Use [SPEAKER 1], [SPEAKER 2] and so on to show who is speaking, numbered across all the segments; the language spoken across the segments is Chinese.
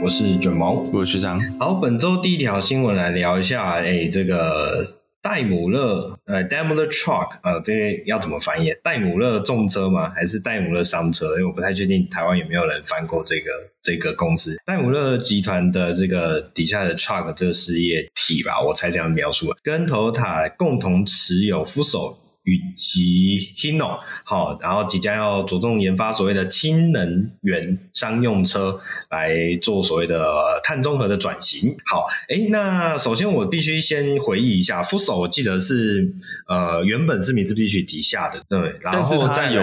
[SPEAKER 1] 我是
[SPEAKER 2] 卷毛，
[SPEAKER 3] 我是学长。
[SPEAKER 2] 好，本周第一条新闻来聊一下，哎、欸，这个戴姆勒，呃，Daimler Truck，呃，这个要怎么翻译？戴姆勒重车吗？还是戴姆勒商车？因为我不太确定台湾有没有人翻过这个这个公司。戴姆勒集团的这个底下的 Truck 这个事业体吧，我才这样描述，跟 Toyota 共同持有 Fuso。以及 Hino 好，然后即将要着重研发所谓的氢能源商用车，来做所谓的碳中和的转型。好，诶，那首先我必须先回忆一下，Fuso 我记得是呃原本是米兹必须底下的，对，然后再有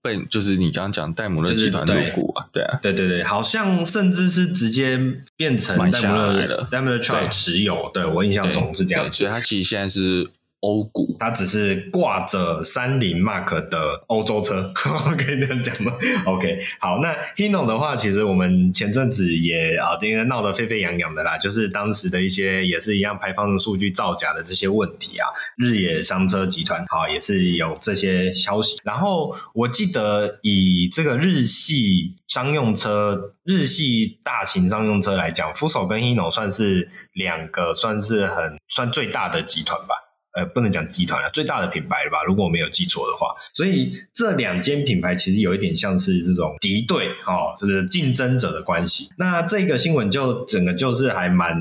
[SPEAKER 3] 被、嗯、就是你刚刚讲戴姆勒集团入股啊，对啊，
[SPEAKER 2] 对对对，好像甚至是直接变成戴姆勒戴姆勒持有，对，对我印象中是这样子，
[SPEAKER 3] 所以它其实现在是。欧股，
[SPEAKER 2] 它只是挂着三菱 Mark 的欧洲车，可以这样讲吗？OK，好，那 Hino 的话，其实我们前阵子也啊，应该闹得沸沸扬扬的啦，就是当时的一些也是一样排放的数据造假的这些问题啊，日野商车集团好也是有这些消息。然后我记得以这个日系商用车、日系大型商用车来讲，Fuso 跟 Hino 算是两个算是很算最大的集团吧。呃，不能讲集团了，最大的品牌了吧？如果我没有记错的话，所以这两间品牌其实有一点像是这种敌对哦，就是竞争者的关系。那这个新闻就整个就是还蛮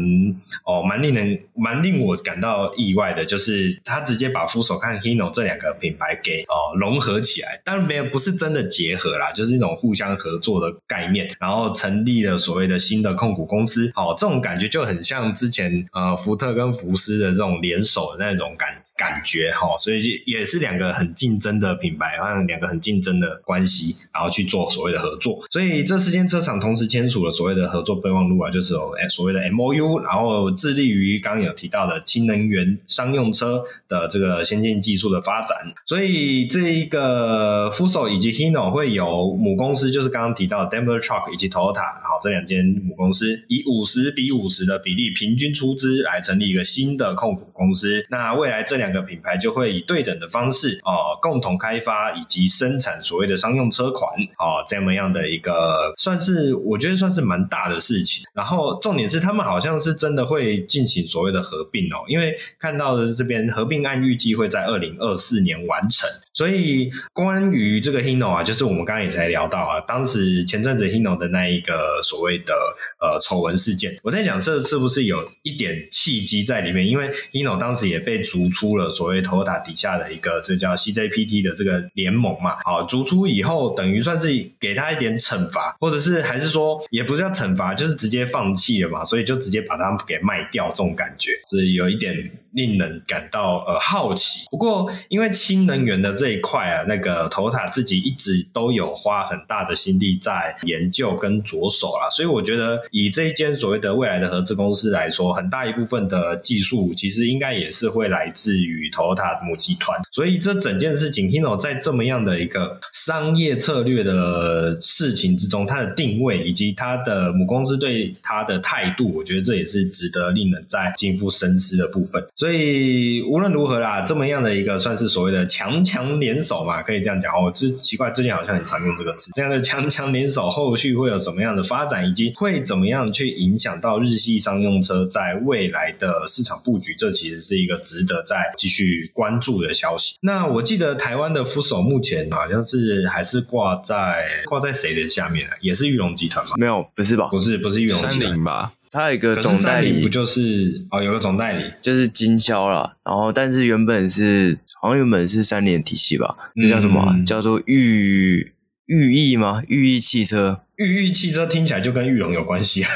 [SPEAKER 2] 哦，蛮令人蛮令我感到意外的，就是他直接把 Fuso 和 Hino 这两个品牌给哦融合起来，当然没有不是真的结合啦，就是一种互相合作的概念，然后成立了所谓的新的控股公司。哦，这种感觉就很像之前呃福特跟福斯的这种联手的那种。感感觉哈，所以也是两个很竞争的品牌，好像两个很竞争的关系，然后去做所谓的合作。所以这四间车厂同时签署了所谓的合作备忘录啊，就是有所谓的 MOU，然后致力于刚刚有提到的氢能源商用车的这个先进技术的发展。所以这一个 Fuso 以及 Hino 会有母公司，就是刚刚提到的 Daimler Truck 以及 Toyota，好，这两间母公司以五十比五十的比例平均出资来成立一个新的控股公司。那未来这两的品牌就会以对等的方式啊、共同开发以及生产所谓的商用车款啊、这么样的一个算是我觉得算是蛮大的事情。然后重点是他们好像是真的会进行所谓的合并哦，因为看到的这边合并案预计会在二零二四年完成。所以关于这个 Hino 啊，就是我们刚刚也才聊到啊，当时前阵子 Hino 的那一个所谓的呃丑闻事件，我在想这是不是有一点契机在里面？因为 Hino 当时也被逐出了所谓 Toyota 底下的一个这叫 CJPT 的这个联盟嘛。好，逐出以后等于算是给他一点惩罚，或者是还是说也不是叫惩罚，就是直接放弃了嘛，所以就直接把他们给卖掉，这种感觉是有一点。令人感到呃好奇，不过因为氢能源的这一块啊，那个 Toyota 自己一直都有花很大的心力在研究跟着手啦，所以我觉得以这一间所谓的未来的合资公司来说，很大一部分的技术其实应该也是会来自于 Toyota 母集团，所以这整件事情 Hino 在这么样的一个商业策略的事情之中，它的定位以及它的母公司对它的态度，我觉得这也是值得令人再进一步深思的部分。所以无论如何啦，这么样的一个算是所谓的强强联手嘛，可以这样讲哦。这奇怪，最近好像很常用这个词。这样的强强联手，后续会有什么样的发展，以及会怎么样去影响到日系商用车在未来的市场布局？这其实是一个值得再继续关注的消息。那我记得台湾的 Fuso 目前好像是还是挂在挂在谁的下面啊？也是玉龙集团吗？
[SPEAKER 1] 没有，不是吧？
[SPEAKER 2] 不是，不是玉龙集
[SPEAKER 3] 团，吧？
[SPEAKER 1] 他有一个总代理，
[SPEAKER 2] 不就是哦？有个总代理
[SPEAKER 1] 就是经销啦。然后，但是原本是好像原本是三联体系吧？那叫什么、啊？嗯、叫做裕裕毅吗？裕毅汽车。
[SPEAKER 2] 裕裕汽车听起来就跟裕隆有关系啊！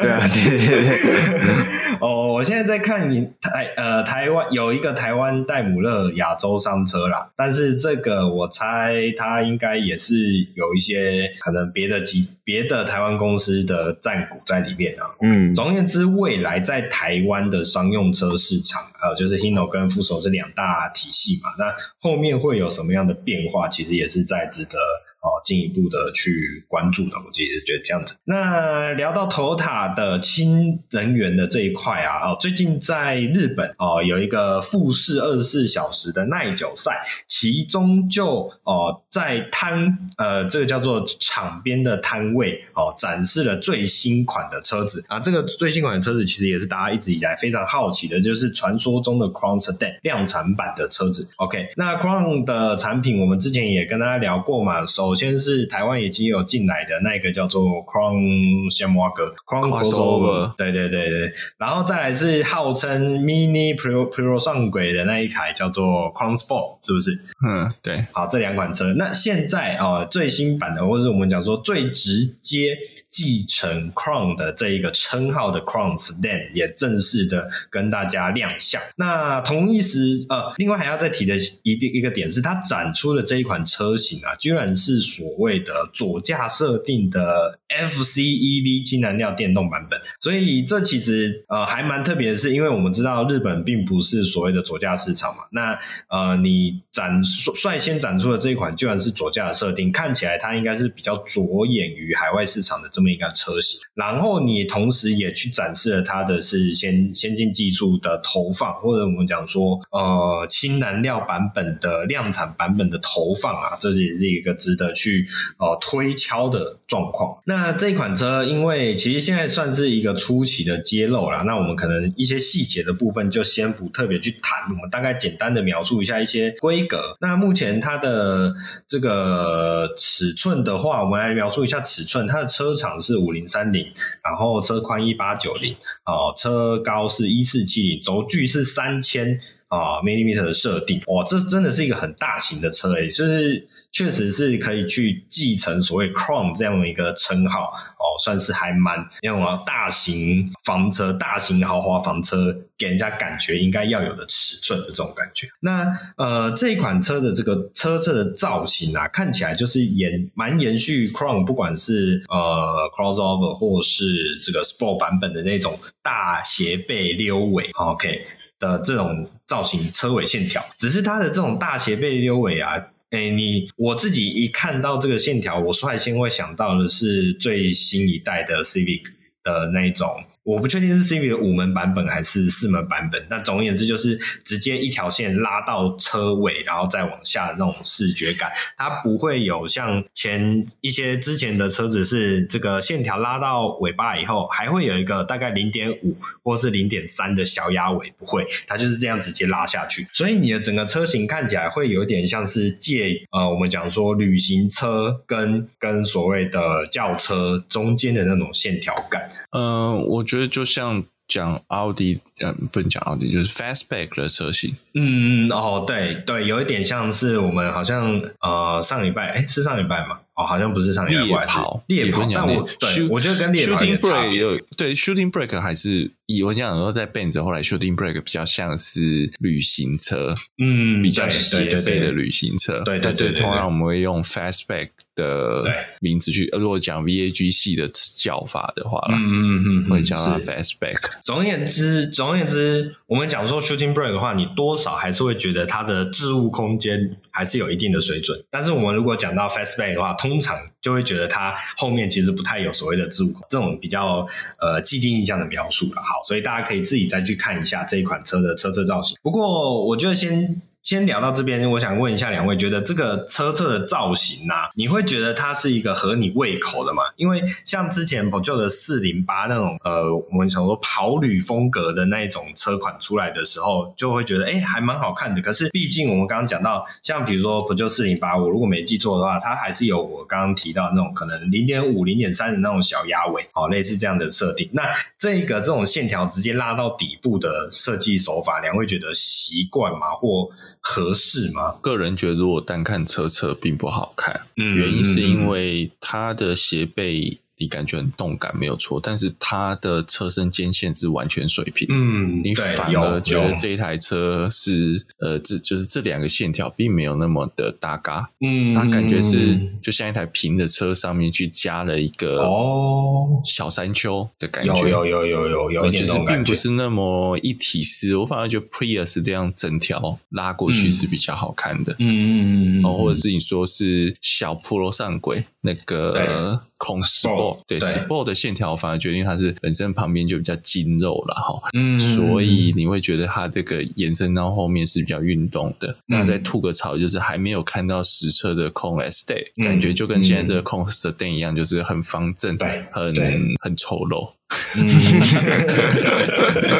[SPEAKER 1] 对啊，对对对。
[SPEAKER 2] 哦，我现在在看你台呃台湾有一个台湾戴姆勒亚洲商车啦，但是这个我猜它应该也是有一些可能别的机别的台湾公司的占股在里面啊。嗯，总而言之，未来在台湾的商用车市场，呃，就是 Hino 跟 Fuso 是两大体系嘛，那后面会有什么样的变化，其实也是在值得。哦，进一步的去关注的，我自己是觉得这样子。那聊到头塔的氢能源的这一块啊，哦，最近在日本哦有一个富士二十四小时的耐久赛，其中就哦在摊呃这个叫做场边的摊位哦展示了最新款的车子啊，这个最新款的车子其实也是大家一直以来非常好奇的，就是传说中的 Crown Sedan 量产版的车子。OK，那 Crown 的产品我们之前也跟大家聊过嘛，首先是台湾已经有进来的那个叫做 Crown 先挖哥 Crown Crossover，对对对对，然后再来是号称 Mini Pro Pro 上轨的那一台叫做 Crown Sport，是不是？
[SPEAKER 3] 嗯，对。
[SPEAKER 2] 好，这两款车，那现在啊、哦、最新版的，或者我们讲说最直接。继承 Crown 的这一个称号的 Crown Sedan 也正式的跟大家亮相。那同一时，呃，另外还要再提的一一个点是，它展出的这一款车型啊，居然是所谓的左驾设定的 FCEV 氢燃料电动版本。所以这其实呃还蛮特别的是，因为我们知道日本并不是所谓的左驾市场嘛。那呃，你展率先展出的这一款居然是左驾的设定，看起来它应该是比较着眼于海外市场的这么。一个车型，然后你同时也去展示了它的是先先进技术的投放，或者我们讲说呃氢燃料版本的量产版本的投放啊，这也是一个值得去呃推敲的状况。那这款车因为其实现在算是一个初期的揭露啦，那我们可能一些细节的部分就先不特别去谈，我们大概简单的描述一下一些规格。那目前它的这个尺寸的话，我们来描述一下尺寸，它的车长。是五零三零，然后车宽一八九零，哦，车高是一四七零，轴距是三千啊 m i l i m e t e r 的设定，哇，这真的是一个很大型的车诶，就是。确实是可以去继承所谓 Chrome 这样的一个称号，算是还蛮那种大型房车、大型豪华房车给人家感觉应该要有的尺寸的这种感觉。那呃，这一款车的这个车车的造型啊，看起来就是延蛮延续 Crown，不管是呃 Crossover 或是这个 Sport 版本的那种大斜背溜尾，OK 的这种造型车尾线条，只是它的这种大斜背溜尾啊。哎、你我自己一看到这个线条，我率先会想到的是最新一代的 Civic 的那一种。我不确定是 Civi 的五门版本还是四门版本，那总而言之就是直接一条线拉到车尾，然后再往下的那种视觉感，它不会有像前一些之前的车子是这个线条拉到尾巴以后，还会有一个大概零点五或是零点三的小鸭尾，不会，它就是这样直接拉下去，所以你的整个车型看起来会有点像是借呃我们讲说旅行车跟跟所谓的轿车中间的那种线条感，
[SPEAKER 3] 嗯、我觉得。就像讲奥迪，呃，不能讲奥迪，就是 Fastback 的车型。
[SPEAKER 2] 嗯，哦，对对，有一点像是我们好像呃上礼拜，哎，是上礼拜吗？哦，好像不是上猎跑，猎跑，但我对我觉得跟猎跑也
[SPEAKER 3] 有对 Shooting Brake 还是以我想说在 Benz 后来 Shooting Brake 比较像是旅行车，
[SPEAKER 2] 嗯，
[SPEAKER 3] 比较斜背的旅行车，
[SPEAKER 2] 对对对，
[SPEAKER 3] 通常我们会用 Fastback 的名字去，如果讲 VAG 系的叫法的话，
[SPEAKER 2] 嗯嗯嗯，
[SPEAKER 3] 会叫它 Fastback。
[SPEAKER 2] 总而言之，总而言之，我们讲说 Shooting Brake 的话，你多少还是会觉得它的置物空间还是有一定的水准。但是我们如果讲到 Fastback 的话，通常就会觉得它后面其实不太有所谓的置物空，这种比较呃既定印象的描述了。好，所以大家可以自己再去看一下这一款车的车车造型。不过我觉得先。先聊到这边，我想问一下两位，觉得这个车侧的造型啊，你会觉得它是一个合你胃口的吗？因为像之前 Peugeot 的四零八那种，呃，我们想说跑旅风格的那种车款出来的时候，就会觉得，哎，还蛮好看的。可是毕竟我们刚刚讲到，像比如说 Peugeot 四零八，我如果没记错的话，它还是有我刚刚提到那种可能零点五、零点三的那种小鸭尾，哦，类似这样的设定。那这一个这种线条直接拉到底部的设计手法，两位觉得习惯吗？或合适吗？
[SPEAKER 3] 个人觉得，如果单看车侧并不好看。
[SPEAKER 2] 嗯，
[SPEAKER 3] 原因是因为它的斜背你感觉很动感没有错，但是它的车身肩线是完全水平，
[SPEAKER 2] 嗯，
[SPEAKER 3] 你反而觉得这一台车是呃，这就是这两个线条并没有那么的搭嘎，嗯，它感觉是就像一台平的车上面去加了一个哦。小山丘的感觉，
[SPEAKER 2] 有有有有有有，
[SPEAKER 3] 就是并不是那么一体式，我反而觉得 Prius 这样整条拉过去是比较好看的，嗯嗯嗯，哦，或者是你说是小 Pro 上轨那个。空 Sport 对 Sport 的线条，反而决定它是本身旁边就比较筋肉了哈，嗯，所以你会觉得它这个延伸到后面是比较运动的。嗯、那再吐个槽，就是还没有看到实车的空 Estate，嗯、感觉就跟现在这个空 Sedan 一样，就是很方正，对，很很丑陋。嗯，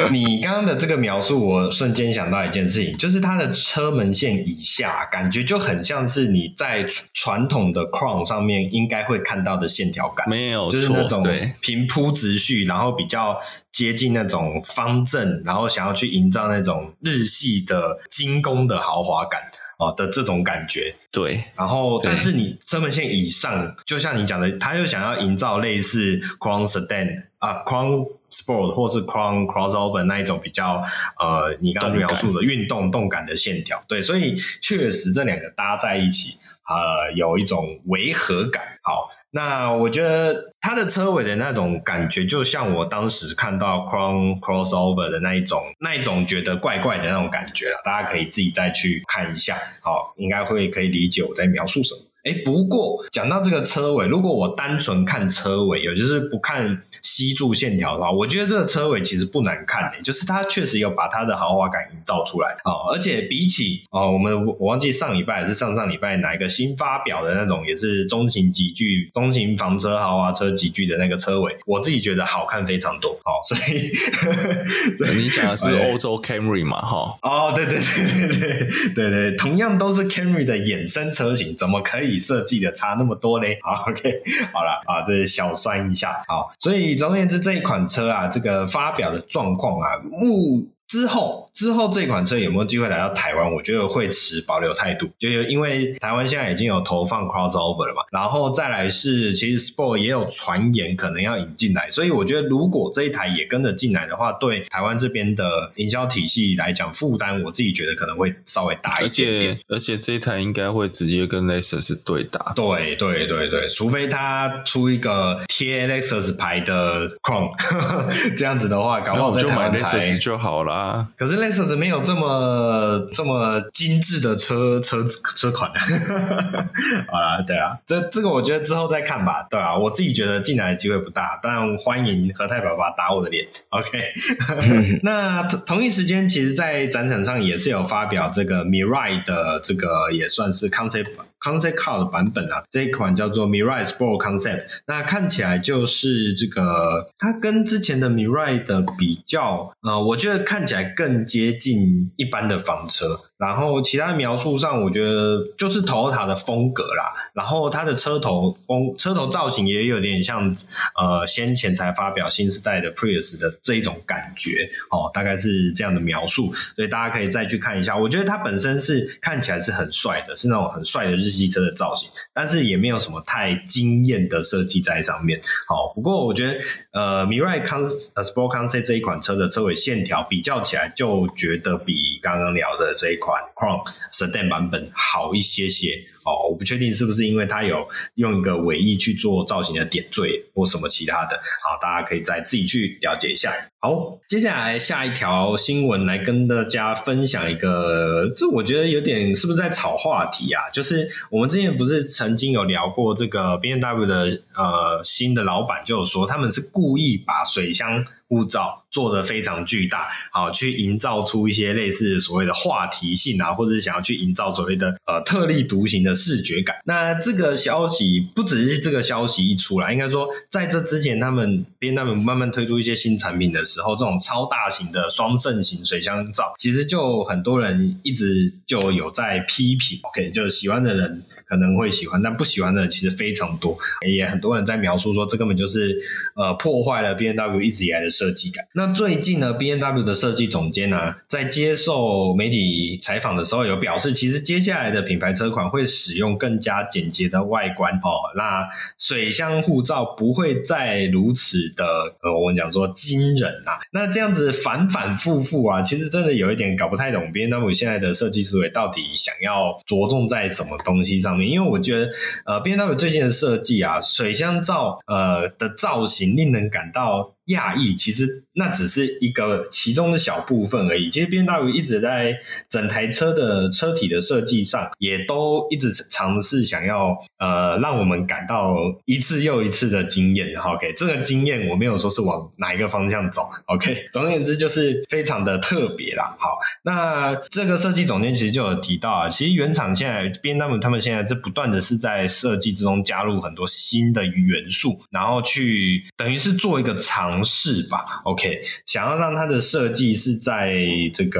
[SPEAKER 2] 你刚刚的这个描述，我瞬间想到一件事情，就是它的车门线以下，感觉就很像是你在传统的 Crown 上面应该会看到的线条感，
[SPEAKER 3] 没有，
[SPEAKER 2] 就是那种平铺直叙，然后比较接近那种方正，然后想要去营造那种日系的精工的豪华感。哦的这种感觉，
[SPEAKER 3] 对，
[SPEAKER 2] 然后但是你车门线以上，就像你讲的，他又想要营造类似 Crown Sedan 啊，Crown Sport 或是 Crown Crossover 那一种比较呃，你刚刚描述的运动动感的线条，对，所以确实这两个搭在一起，呃，有一种违和感，好。那我觉得它的车尾的那种感觉，就像我当时看到 Chrome Crossover 的那一种，那一种觉得怪怪的那种感觉了。大家可以自己再去看一下，好，应该会可以理解我在描述什么。诶，不过讲到这个车尾，如果我单纯看车尾，也就是不看吸柱线条的话，我觉得这个车尾其实不难看诶，就是它确实有把它的豪华感营造出来哦。而且比起哦，我们我忘记上礼拜还是上上礼拜哪一个新发表的那种，也是中型级距、中型房车、豪华车级距的那个车尾，我自己觉得好看非常多哦。所以
[SPEAKER 3] 你讲的是欧洲 Camry 嘛？哈
[SPEAKER 2] 哦，对对对对对对对，同样都是 Camry 的衍生车型，怎么可以？设计的差那么多呢，好，OK，好了啊，这小算一下，好，所以总而言之，这一款车啊，这个发表的状况啊，目。之后，之后这款车有没有机会来到台湾？我觉得会持保留态度，就因为台湾现在已经有投放 crossover 了嘛，然后再来是其实 Sport 也有传言可能要引进来，所以我觉得如果这一台也跟着进来的话，对台湾这边的营销体系来讲负担，我自己觉得可能会稍微大一点点。
[SPEAKER 3] 而且，而且这一台应该会直接跟 Lexus 对打。
[SPEAKER 2] 对对对对，除非他出一个贴 Lexus 牌的 Crown，这样子的话，搞不好在台湾才
[SPEAKER 3] 就，就好了。啊！
[SPEAKER 2] 可是 Lexus 没有这么这么精致的车车车款，好啦，对啊，这这个我觉得之后再看吧，对啊，我自己觉得进来的机会不大，但欢迎何太爸爸打我的脸，OK。那同一时间，其实，在展场上也是有发表这个 Mirai 的这个也算是 concept。Concept Car 的版本啊，这一款叫做 Mirai Sport Concept，那看起来就是这个，它跟之前的 Mirai 的比较，呃，我觉得看起来更接近一般的房车。然后其他描述上，我觉得就是 Toyota 的风格啦。然后它的车头风、车头造型也有点像，呃，先前才发表新时代的 Prius 的这一种感觉，哦，大概是这样的描述。所以大家可以再去看一下。我觉得它本身是看起来是很帅的，是那种很帅的日日系车的造型，但是也没有什么太惊艳的设计在上面。好，不过我觉得，呃，Mirai Sport Concept 这一款车的车尾线条比较起来，就觉得比刚刚聊的这一款。款 Crown Sedan 版本好一些些哦，我不确定是不是因为它有用一个尾翼去做造型的点缀或什么其他的，好，大家可以再自己去了解一下。好，接下来下一条新闻来跟大家分享一个，这我觉得有点是不是在炒话题啊？就是我们之前不是曾经有聊过这个 BMW 的呃新的老板就有说他们是故意把水箱护罩做得非常巨大，好去营造出一些类似所谓的话题性啊，或者想要去营造所谓的呃特立独行的视觉感。那这个消息不只是这个消息一出来，应该说在这之前，他们边他们慢慢推出一些新产品的时候，这种超大型的双肾型水箱罩，其实就很多人一直就有在批评。OK，就是喜欢的人。可能会喜欢，但不喜欢的其实非常多，也很多人在描述说，这根本就是呃破坏了 B N W 一直以来的设计感。那最近呢 B N W 的设计总监呢、在接受媒体采访的时候有表示，其实接下来的品牌车款会使用更加简洁的外观哦，那水箱护罩不会再如此的呃，我们讲说惊人啊。那这样子反反复复啊，其实真的有一点搞不太懂 BMW 现在的设计思维到底想要着重在什么东西上面。因为我觉得呃，BMW 最近的设计啊，水箱罩呃的造型令人感到讶异，其实那只是一个其中的小部分而已。其实 BMW 一直在整台车的车体的设计上，也都一直尝试想要呃让我们感到一次又一次的惊艳。OK，这个经验我没有说是往哪一个方向走。OK，总而言之就是非常的特别啦。好，那这个设计总监其实就有提到啊，其实原厂现在 BMW 他们现在是不断的是在设计之中加入很多新的元素，然后去等于是做一个长。尝试吧，OK，想要让它的设计是在这个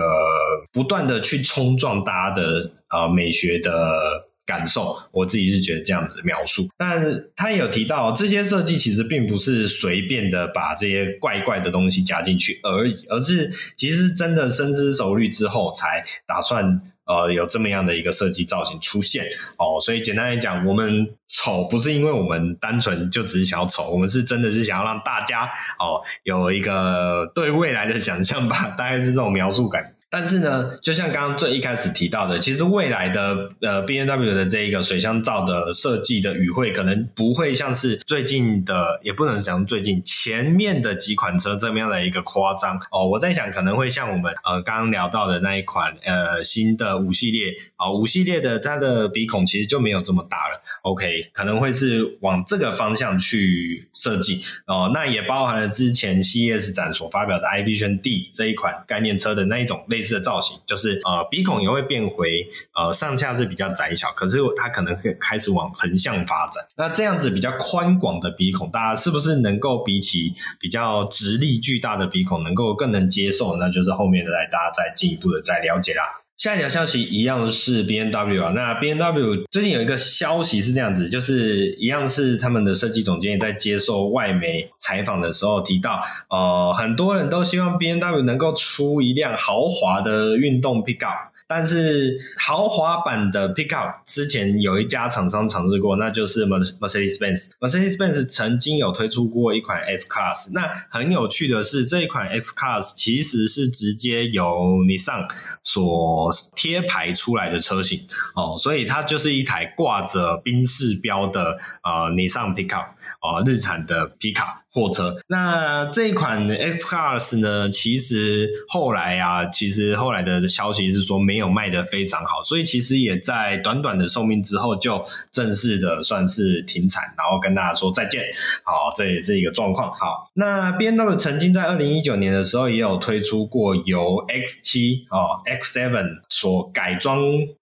[SPEAKER 2] 不断的去冲撞大家的呃美学的感受，我自己是觉得这样子描述。但他也有提到，这些设计其实并不是随便的把这些怪怪的东西加进去而已，而是其实真的深思熟虑之后才打算。呃，有这么样的一个设计造型出现哦，所以简单来讲，我们丑不是因为我们单纯就只是想要丑，我们是真的是想要让大家哦有一个对未来的想象吧，大概是这种描述感。但是呢，就像刚刚最一开始提到的，其实未来的呃 BMW 的这一个水箱罩的设计的语汇，可能不会像是最近的，也不能讲最近前面的几款车这么样的一个夸张哦。我在想，可能会像我们呃刚刚聊到的那一款呃新的五系列啊，五系列的它的鼻孔其实就没有这么大了。OK，可能会是往这个方向去设计哦。那也包含了之前 C S 展所发表的 iVision D 这一款概念车的那一种类。类似的造型，就是呃鼻孔也会变回呃上下是比较窄小，可是它可能会开始往横向发展。那这样子比较宽广的鼻孔，大家是不是能够比起比较直立巨大的鼻孔，能够更能接受？那就是后面的来大家再进一步的再了解啦。下一条消息一样是 B N W 啊，那 B N W 最近有一个消息是这样子，就是一样是他们的设计总监在接受外媒采访的时候提到，呃，很多人都希望 B N W 能够出一辆豪华的运动 Pickup。但是豪华版的 Pickup 之前有一家厂商尝试过，那就是 Mercedes-Benz。Mercedes-Benz 曾经有推出过一款 S Class。那很有趣的是，这一款 S Class 其实是直接由 Nissan 所贴牌出来的车型哦，所以它就是一台挂着宾士标的呃 Nissan Pickup 哦，日产的 Pickup。货车，那这一款 X Cars 呢？其实后来啊，其实后来的消息是说没有卖得非常好，所以其实也在短短的寿命之后就正式的算是停产，然后跟大家说再见。好，这也是一个状况。好，那 BMW 曾经在二零一九年的时候也有推出过由 X 七哦 X Seven 所改装。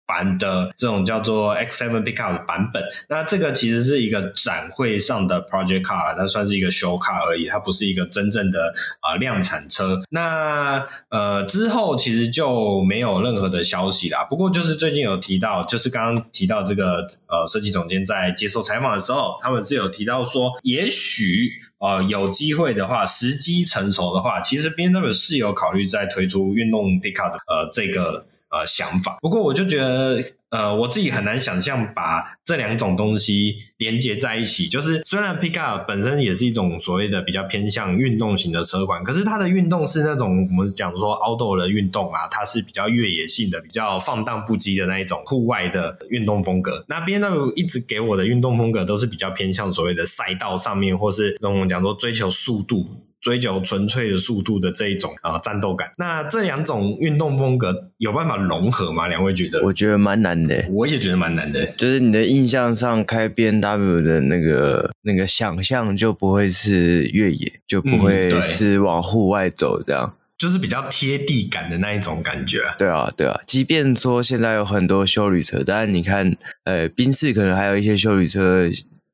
[SPEAKER 2] 版的这种叫做 X7 Pickup 的版本，那这个其实是一个展会上的 Project Car，它算是一个 Show Car 而已，它不是一个真正的啊、量产车。那呃之后其实就没有任何的消息啦。不过就是最近有提到，就是刚刚提到这个呃设计总监在接受采访的时候，他们是有提到说，也许呃有机会的话，时机成熟的话，其实 BMW 是有考虑再推出运动 Pickup 的呃这个。呃，想法。不过我就觉得，呃，我自己很难想象把这两种东西连接在一起。就是虽然 Pickup 本身也是一种所谓的比较偏向运动型的车款，可是它的运动是那种我们讲说 outdoor 的运动啊，它是比较越野性的、比较放荡不羁的那一种户外的运动风格。那 BMW 一直给我的运动风格都是比较偏向所谓的赛道上面，或是那种讲说追求速度。追求纯粹的速度的这一种啊、呃、战斗感，那这两种运动风格有办法融合吗？两位觉得？
[SPEAKER 1] 我觉得蛮难的，
[SPEAKER 2] 我也觉得蛮难的。
[SPEAKER 1] 就是你的印象上开 B N W 的那个那个想象就不会是越野，就不会是往户外走这样，
[SPEAKER 2] 就是比较贴地感的那一种感觉。
[SPEAKER 1] 对啊，对啊。即便说现在有很多修旅车，但是你看，呃，宾士可能还有一些修旅车，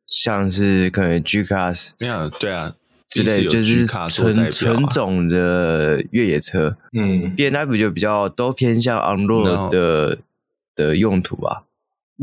[SPEAKER 1] 像是可能 G Class，
[SPEAKER 3] 没有，对啊。
[SPEAKER 1] 之类就是纯纯种的越野车，嗯，B N W 就比较都偏向 on road 的.的用途吧。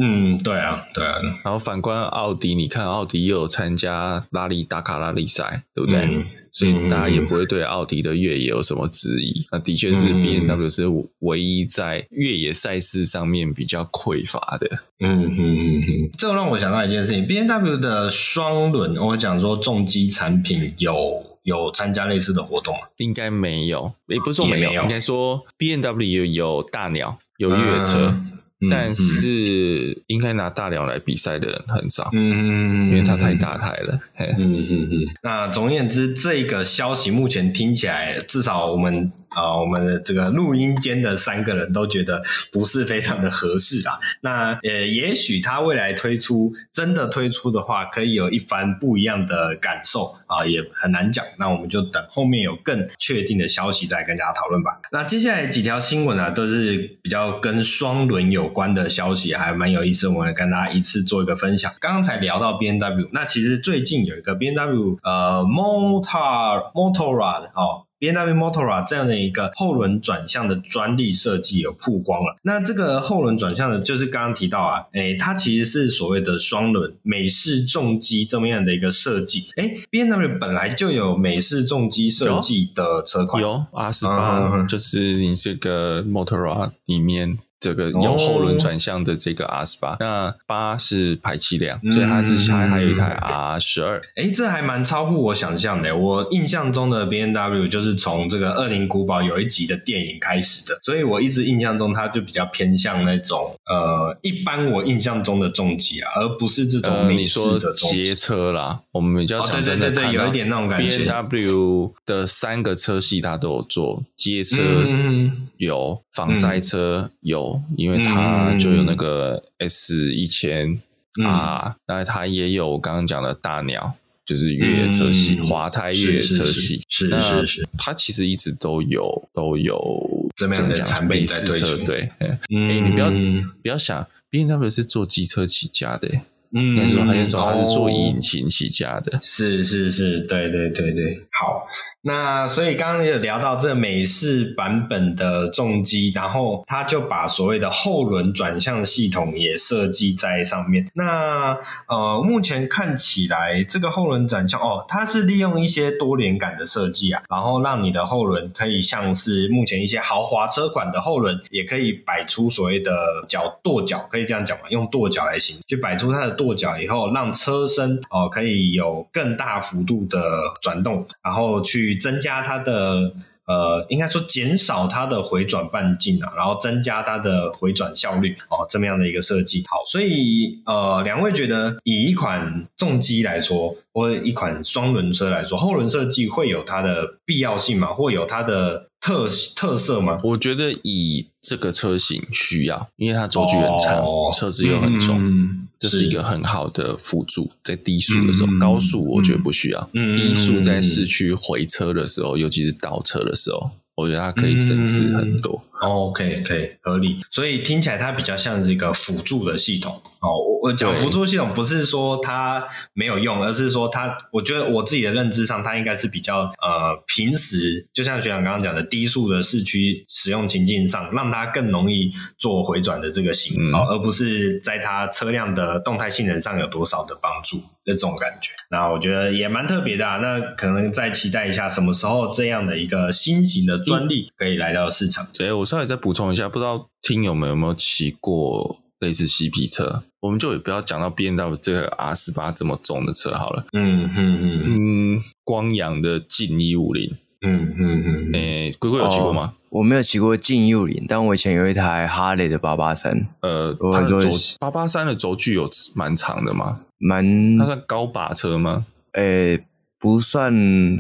[SPEAKER 2] 嗯，对啊，对啊。
[SPEAKER 3] 然后反观奥迪，你看奥迪又有参加拉力达卡拉力赛，对不对？嗯所以大家也不会对奥迪的越野有什么质疑。那的确是 B N W 是唯一在越野赛事上面比较匮乏的。
[SPEAKER 2] 嗯嗯嗯嗯，这让我想到一件事情，B N W 的双轮，我讲说重机产品有有参加类似的活动吗？
[SPEAKER 3] 应该没有，也不是说没有，没有应该说 B N W 有大鸟，有越野车。嗯但是应该拿大鸟来比赛的人很少，嗯，因为他太大台了，嗯嗯
[SPEAKER 2] 嗯。那总而言之，这个消息目前听起来，至少我们。啊、我们的这个录音间的三个人都觉得不是非常的合适啊。那呃，也许他未来推出真的推出的话，可以有一番不一样的感受啊、也很难讲。那我们就等后面有更确定的消息再跟大家讨论吧。那接下来几条新闻啊，都是比较跟双轮有关的消息，还蛮有意思。我们跟大家一次做一个分享。刚刚才聊到 B N W，那其实最近有一个 B N W 呃 Motor Motorrad 哦。B N W Motora 这样的一个后轮转向的专利设计有曝光了。那这个后轮转向的，就是刚刚提到啊，诶，它其实是所谓的双轮美式重机这么样的一个设计。诶 b N W 本来就有美式重机设计的车款，
[SPEAKER 3] 有 R18，就是你这个 Motora 里面。这个有后轮转向的这个 R 十八，那八是排气量，所以它之前还有一台 R 十二。
[SPEAKER 2] 哎，这还蛮超乎我想象的。我印象中的 B N W 就是从这个《恶灵古堡》有一集的电影开始的，所以我一直印象中它就比较偏向那种呃，一般我印象中的重机啊，而不是这种你说的
[SPEAKER 3] 街车啦。我们比较讲真的，
[SPEAKER 2] 对对对对，有一点那种感觉。
[SPEAKER 3] B N W 的三个车系它都有做街车，有防塞车，嗯、有。因为它就有那个 S 一千啊，那它也有刚刚讲的大鸟，就是越野车系，滑胎越野车系，
[SPEAKER 2] 是是是，
[SPEAKER 3] 它其实一直都有都有
[SPEAKER 2] 这么样的产品在推出，
[SPEAKER 3] 对，哎，你不要不要想，BMW 是做机车起家的。嗯，那时候还有种他是做引擎起家的，
[SPEAKER 2] 哦、是是是，对对对对，好，那所以刚刚有聊到这美式版本的重机，然后他就把所谓的后轮转向系统也设计在上面。那呃，目前看起来这个后轮转向哦，它是利用一些多连杆的设计啊，然后让你的后轮可以像是目前一些豪华车款的后轮，也可以摆出所谓的脚跺脚，可以这样讲嘛？用跺脚来形容，就摆出它的。跺脚以后，让车身哦可以有更大幅度的转动，然后去增加它的呃，应该说减少它的回转半径啊，然后增加它的回转效率哦，这么样的一个设计。好，所以呃，两位觉得以一款重机来说，或一款双轮车来说，后轮设计会有它的必要性吗？会有它的特特色吗？
[SPEAKER 3] 我觉得以这个车型需要，因为它轴距很长，哦、车子又很重。嗯这是一个很好的辅助，在低速的时候，嗯、高速我觉得不需要。嗯、低速在市区回车的时候，嗯、尤其是倒车的时候，我觉得它可以省事很多。
[SPEAKER 2] 嗯、OK，可以合理。所以听起来它比较像是一个辅助的系统。哦，我我讲辅助系统不是说它没有用，而是说它，我觉得我自己的认知上，它应该是比较呃平时，就像学长刚刚讲的，低速的市区使用情境上，让它更容易做回转的这个型，嗯、而不是在它车辆的动态性能上有多少的帮助的这种感觉。那我觉得也蛮特别的啊。那可能再期待一下什么时候这样的一个新型的专利可以来到市场。
[SPEAKER 3] 对，我稍微再补充一下，不知道听友们有没有骑过？类似 CP 车，我们就也不要讲到 B N W 这个 R 十八这么重的车好了。嗯嗯嗯嗯，光阳的劲一五零，嗯嗯嗯，诶，龟龟有骑过吗？
[SPEAKER 1] 我没有骑过劲一五零，但我以前有一台哈雷的八八三。
[SPEAKER 3] 呃，它的轴八八三的轴距有蛮长的吗？
[SPEAKER 1] 蛮，
[SPEAKER 3] 它算高把车吗？
[SPEAKER 1] 诶，不算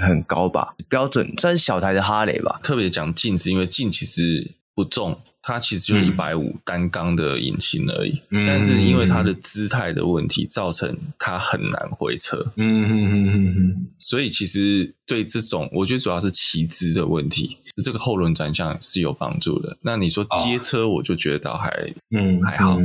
[SPEAKER 1] 很高吧，标准算是小台的哈雷吧。
[SPEAKER 3] 特别讲劲是因为劲其实不重。它其实就一百五单缸的引擎而已，嗯、但是因为它的姿态的问题，造成它很难回车。嗯嗯嗯嗯嗯，所以其实对这种，我觉得主要是骑姿的问题，这个后轮转向是有帮助的。那你说街车，我就觉得倒还嗯还好，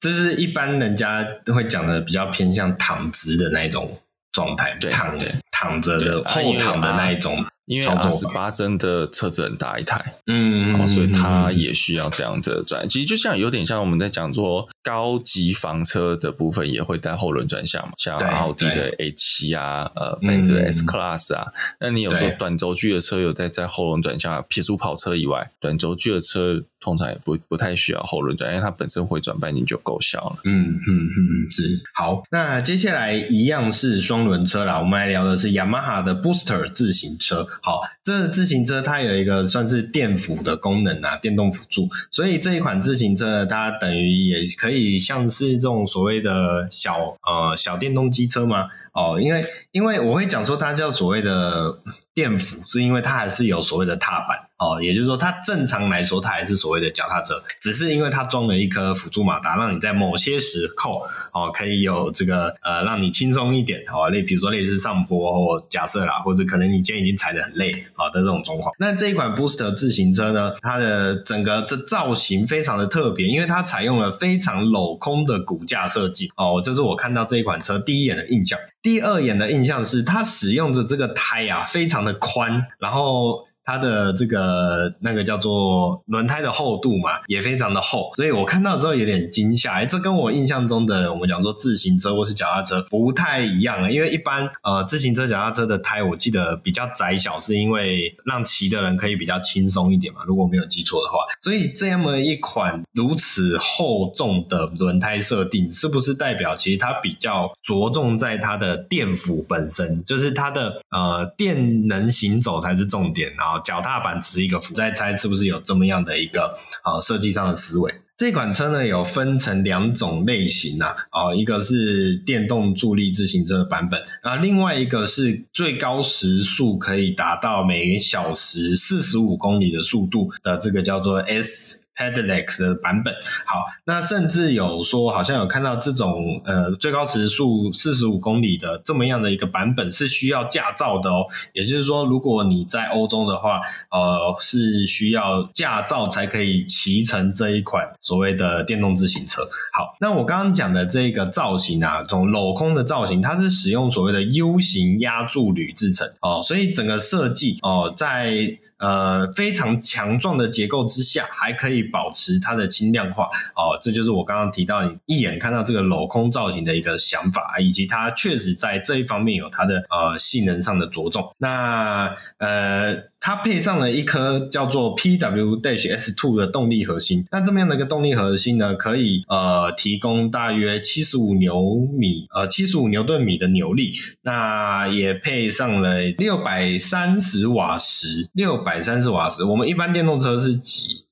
[SPEAKER 2] 这是一般人家都会讲的比较偏向躺姿的那一种状态，对躺躺着的后躺的那一种。
[SPEAKER 3] 因为二十八帧的车子很大一台，
[SPEAKER 2] 嗯，
[SPEAKER 3] 哦，所以它也需要这样的转。其实就像有点像我们在讲说高级房车的部分也会带后轮转向嘛，像奥迪的 A 七啊，呃，奔驰的 S Class 啊。那你有时候短轴距的车有在在后轮转向，撇除跑车以外，短轴距的车通常也不不太需要后轮转，因为它本身回转半径就够小了。
[SPEAKER 2] 嗯嗯嗯，是。好，那接下来一样是双轮车啦，我们来聊的是雅马哈的 Booster 自行车。好，这个自行车它有一个算是电辅的功能啊，电动辅助，所以这一款自行车它等于也可以可以像是这种所谓的小呃小电动机车吗？哦，因为因为我会讲说它叫所谓的电辅，是因为它还是有所谓的踏板。哦，也就是说，它正常来说，它还是所谓的脚踏车，只是因为它装了一颗辅助马达，让你在某些时候，哦，可以有这个呃，让你轻松一点，哦，类比如说类似上坡或假设啦，或者可能你今天已经踩得很累，好的这种状况。那这一款 Booster 自行车呢，它的整个这造型非常的特别，因为它采用了非常镂空的骨架设计。哦，这是我看到这一款车第一眼的印象。第二眼的印象是，它使用的这个胎啊，非常的宽，然后。它的这个那个叫做轮胎的厚度嘛，也非常的厚，所以我看到之后有点惊吓。哎，这跟我印象中的我们讲说自行车或是脚踏车不太一样啊。因为一般呃自行车、脚踏车的胎，我记得比较窄小，是因为让骑的人可以比较轻松一点嘛。如果没有记错的话，所以这么一款如此厚重的轮胎设定，是不是代表其实它比较着重在它的电辅本身，就是它的呃电能行走才是重点啊？脚踏板只是一个辅，再猜是不是有这么样的一个啊设计上的思维？这款车呢有分成两种类型啊，啊一个是电动助力自行车的版本，啊另外一个是最高时速可以达到每小时四十五公里的速度的这个叫做 S。Pedelec 的版本，好，那甚至有说，好像有看到这种呃最高时速四十五公里的这么样的一个版本是需要驾照的哦，也就是说，如果你在欧洲的话，呃是需要驾照才可以骑乘这一款所谓的电动自行车。好，那我刚刚讲的这个造型啊，这种镂空的造型，它是使用所谓的 U 型压铸铝制成哦，所以整个设计哦在。呃，非常强壮的结构之下，还可以保持它的轻量化哦，这就是我刚刚提到你一眼看到这个镂空造型的一个想法，以及它确实在这一方面有它的呃性能上的着重。那呃。它配上了一颗叫做 pwdhs two 的动力核心，那这么样的一个动力核心呢，可以呃提供大约七十五牛米呃七十五牛顿米的扭力，那也配上了六百三十瓦时，六百三十瓦时，我们一般电动车是几？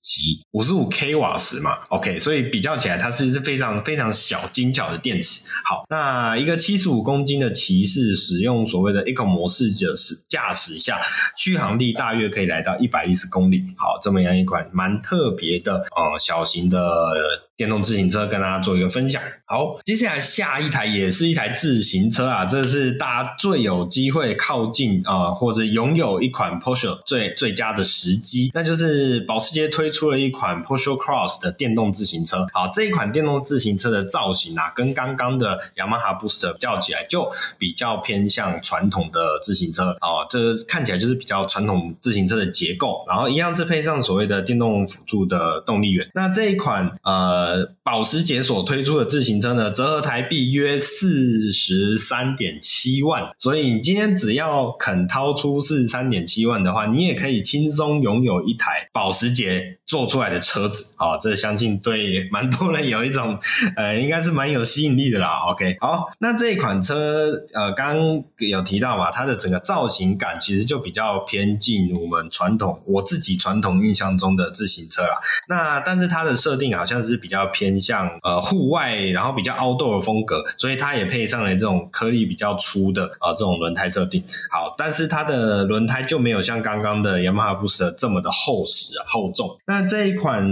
[SPEAKER 2] 五十五 k 瓦时嘛，OK，所以比较起来，它是是非常非常小精巧的电池。好，那一个七十五公斤的骑士使用所谓的 Eco 模式的驾驶下，续航力大约可以来到一百一十公里。好，这么样一款蛮特别的呃小型的。电动自行车跟大家做一个分享。好，接下来下一台也是一台自行车啊，这是大家最有机会靠近啊、或者拥有一款 Porsche 最最佳的时机，那就是保时捷推出了一款 Porsche Cross 的电动自行车。好，这一款电动自行车的造型啊，跟刚刚的雅马哈 Booster 比较起来，就比较偏向传统的自行车啊，这看起来就是比较传统自行车的结构，然后一样是配上所谓的电动辅助的动力源。那这一款呃。呃，保时捷所推出的自行车呢，折合台币约四十三点七万，所以你今天只要肯掏出四十三点七万的话，你也可以轻松拥有一台保时捷做出来的车子啊！这相信对蛮多人有一种呃，应该是蛮有吸引力的啦。OK，好，那这一款车呃，刚有提到嘛，它的整个造型感其实就比较偏近我们传统，我自己传统印象中的自行车啦。那但是它的设定好像是比较。要偏向呃户外，然后比较 outdoor 的风格，所以它也配上了这种颗粒比较粗的啊、这种轮胎设定。好，但是它的轮胎就没有像刚刚的 Yamaha Bus 这么的厚实厚重。那这一款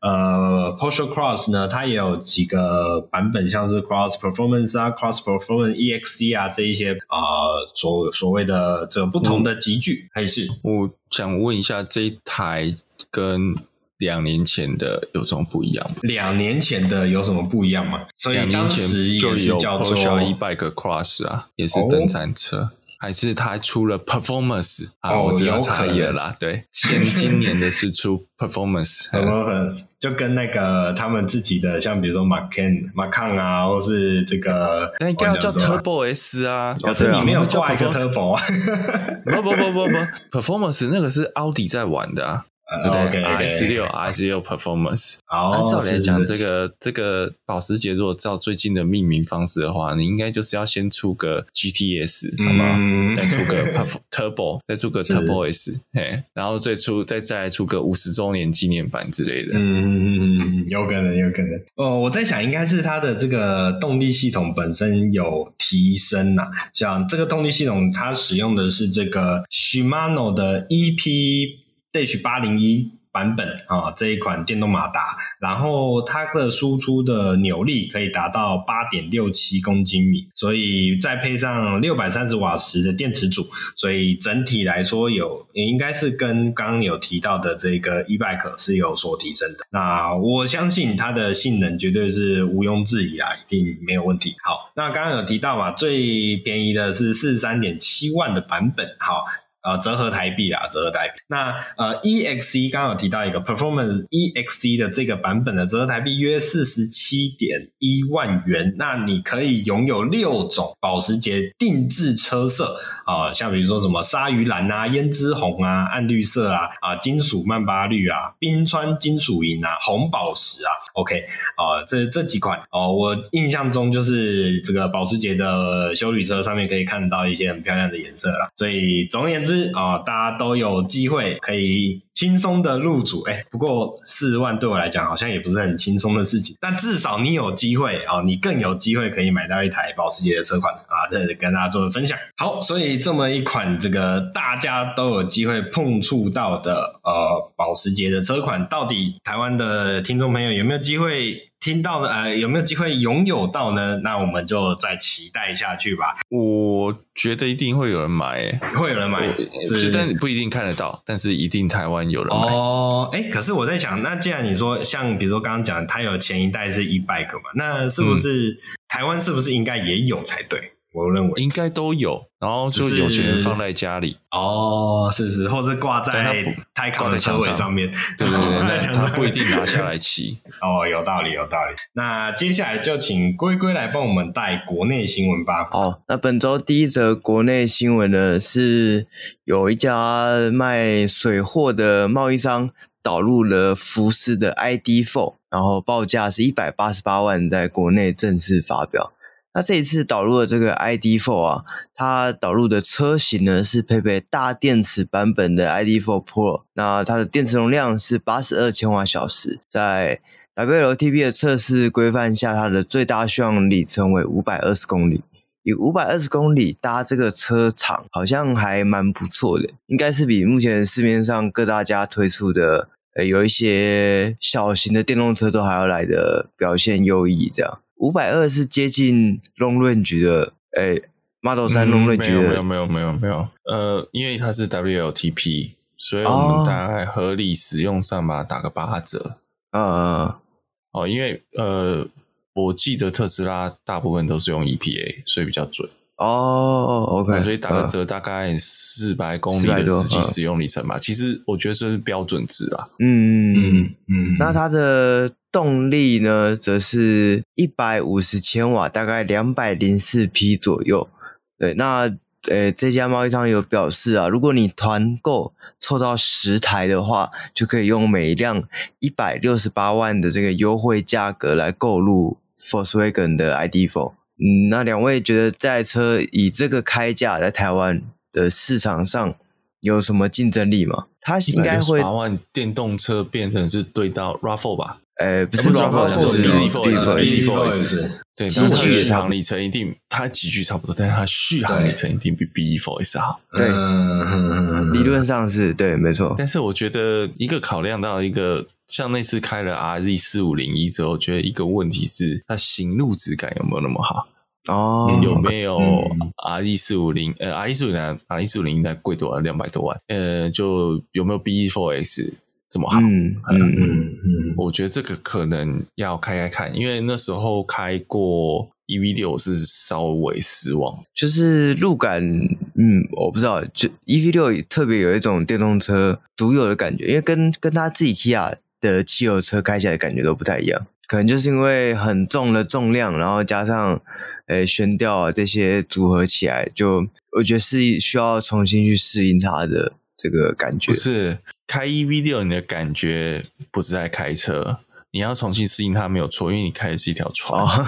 [SPEAKER 2] 呃 Porsche Cross 呢，它也有几个版本，像是 Cross Performance 啊、Cross Performance EXC 啊这一些啊、所所谓的这不同的级距，还是
[SPEAKER 3] 我想问一下这一台跟。两年前的有什么不一样吗？
[SPEAKER 2] 两年前的有什么不一样吗？所以当时就有
[SPEAKER 3] Porsche E-Bike Cross 啊，也是登山车。还是他出了 Performance 啊？
[SPEAKER 2] 哦、
[SPEAKER 3] 我知道差异了啦。对，前今年的是出 Performance，Performance
[SPEAKER 2] Performance 就跟那个他们自己的，像比如说 Macan、Macan 啊，或是这个，
[SPEAKER 3] 那应该要叫 Turbo S 啊。
[SPEAKER 2] 可是你没有挂一个 Turbo 啊？
[SPEAKER 3] 不不不不不，Performance 那个是奥迪在玩的啊。对不对？R S 六 R S 六 Performance。按照来讲，这个这个保时捷如果照最近的命名方式的话，你应该就是要先出个 G T S，好吗？再出个 Turbo，再出个 Turbo S，嘿，然后最初再再来出个五十周年纪念版之类的。
[SPEAKER 2] 嗯嗯嗯，有可能，有可能。哦，我在想，应该是它的这个动力系统本身有提升呐。像这个动力系统，它使用的是这个 Shimano 的 E P。H 八零一版本啊，这一款电动马达，然后它的输出的扭力可以达到八点六七公斤米，所以再配上六百三十瓦时的电池组，所以整体来说有也应该是跟刚刚有提到的这个 E-Bike 是有所提升的。那我相信它的性能绝对是毋庸置疑啊，一定没有问题。好，那刚刚有提到嘛，最便宜的是四十三点七万的版本，好。呃，折合台币啦，折合台币。那呃，EXC 刚刚有提到一个 Performance EXC 的这个版本的折合台币约四十七点一万元。那你可以拥有六种保时捷定制车色啊、像比如说什么鲨鱼蓝啊、胭脂红啊、暗绿色啊、啊、金属曼巴绿啊、冰川金属银啊、红宝石啊。OK 啊、这这几款哦、我印象中就是这个保时捷的修旅车上面可以看到一些很漂亮的颜色啦。所以总而言之。啊、大家都有机会可以轻松的入主，哎，不过四万对我来讲好像也不是很轻松的事情，但至少你有机会啊、你更有机会可以买到一台保时捷的车款啊，这跟大家做个分享。好，所以这么一款这个大家都有机会碰触到的呃保时捷的车款，到底台湾的听众朋友有没有机会？听到呢呃，有没有机会拥有到呢？那我们就再期待下去吧。
[SPEAKER 3] 我觉得一定会有人买，诶
[SPEAKER 2] 会有人买，
[SPEAKER 3] 是，但不一定看得到，但是一定台湾有人买。
[SPEAKER 2] 哦，哎，可是我在想，那既然你说像比如说刚刚讲，它有前一代是一百个嘛，那是不是、嗯、台湾是不是应该也有才对？我认为
[SPEAKER 3] 应该都有，然后就有钱人放在家里
[SPEAKER 2] 哦，是是，或是挂在泰康的车尾上面，
[SPEAKER 3] 对对对，那他不一定拿下来骑。
[SPEAKER 2] 哦，有道理有道理。那接下来就请龟龟来帮我们带国内新闻吧。
[SPEAKER 1] 哦，那本周第一则国内新闻呢，是有一家卖水货的贸易商导入了福斯的 ID Four，然后报价是一百八十八万，在国内正式发表。那这一次导入的这个 ID.4 啊，它导入的车型呢是配备大电池版本的 ID.4 Pro，那它的电池容量是八十二千瓦小时，在 WLTP 的测试规范下，它的最大续航里程为五百二十公里。以五百二十公里搭这个车长，好像还蛮不错的，应该是比目前市面上各大家推出的呃有一些小型的电动车都还要来的表现优异，这样。五百二是接近 Long Range 的，诶，Model 三 Long Range 的，
[SPEAKER 3] 没有没有没有没有，呃，因为它是 WLTP，所以我们大概合理使用上吧打个八折。
[SPEAKER 1] 嗯嗯，
[SPEAKER 3] 哦，因为呃，我记得特斯拉大部分都是用 EPA，所以比较准。
[SPEAKER 1] 哦，OK，
[SPEAKER 3] 所以打个折大概四百公里的实际使用里程吧。其实我觉得这是标准值啊。
[SPEAKER 1] 嗯嗯嗯，那它的。动力呢，则是一百五十千瓦，大概两百零四匹左右。对，那呃，这家贸易商有表示啊，如果你团购凑到十台的话，就可以用每一辆一百六十八万的这个优惠价格来购入 Volkswagen 的 ID.4。嗯，那两位觉得这台车以这个开价在台湾的市场上有什么竞争力吗？它应该会
[SPEAKER 3] 把万电动车变成是对到 Raffle 吧？
[SPEAKER 1] 呃，不是 RAV4，是
[SPEAKER 3] bZ4X，对，它续航里程一定，它级距差不多，但是它续航里程一定比 bZ4X 好。
[SPEAKER 1] 对，理论上是对，没错。
[SPEAKER 3] 但是我觉得一个考量到一个，像那次开了 RZ 四五零一之后，我觉得一个问题是它行路质感有没有那么好？
[SPEAKER 1] 哦，
[SPEAKER 3] 有没有 RZ 四五零？呃，RZ 四五零，RZ 四五零应该贵多了？两百多万。呃，就有没有 bZ4X？这么好，
[SPEAKER 1] 嗯嗯嗯
[SPEAKER 3] 嗯，我觉得这个可能要开开看，因为那时候开过 EV 六是稍微失望，
[SPEAKER 1] 就是路感嗯，我不知道，就 EV 六特别有一种电动车独有的感觉，因为跟跟他自己 Kia 的汽油车开起来的感觉都不太一样。可能就是因为很重的重量，然后加上呃悬吊啊这些组合起来，就我觉得是需要重新去适应它的这个感觉。
[SPEAKER 3] 不是开 EV 六，你的感觉不是在开车。你要重新适应它没有错，因为你开的是一条船。哦、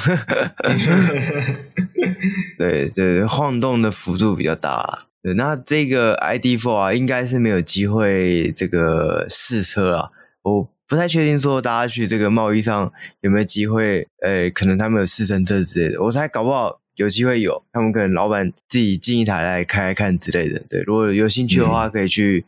[SPEAKER 1] 对对，晃动的幅度比较大。对，那这个 ID.4 啊，应该是没有机会这个试车啊。我不太确定说大家去这个贸易上有没有机会，诶，可能他们有试乘车之类的。我猜搞不好有机会有，他们可能老板自己进一台来开开看之类的。对，如果有兴趣的话，可以去。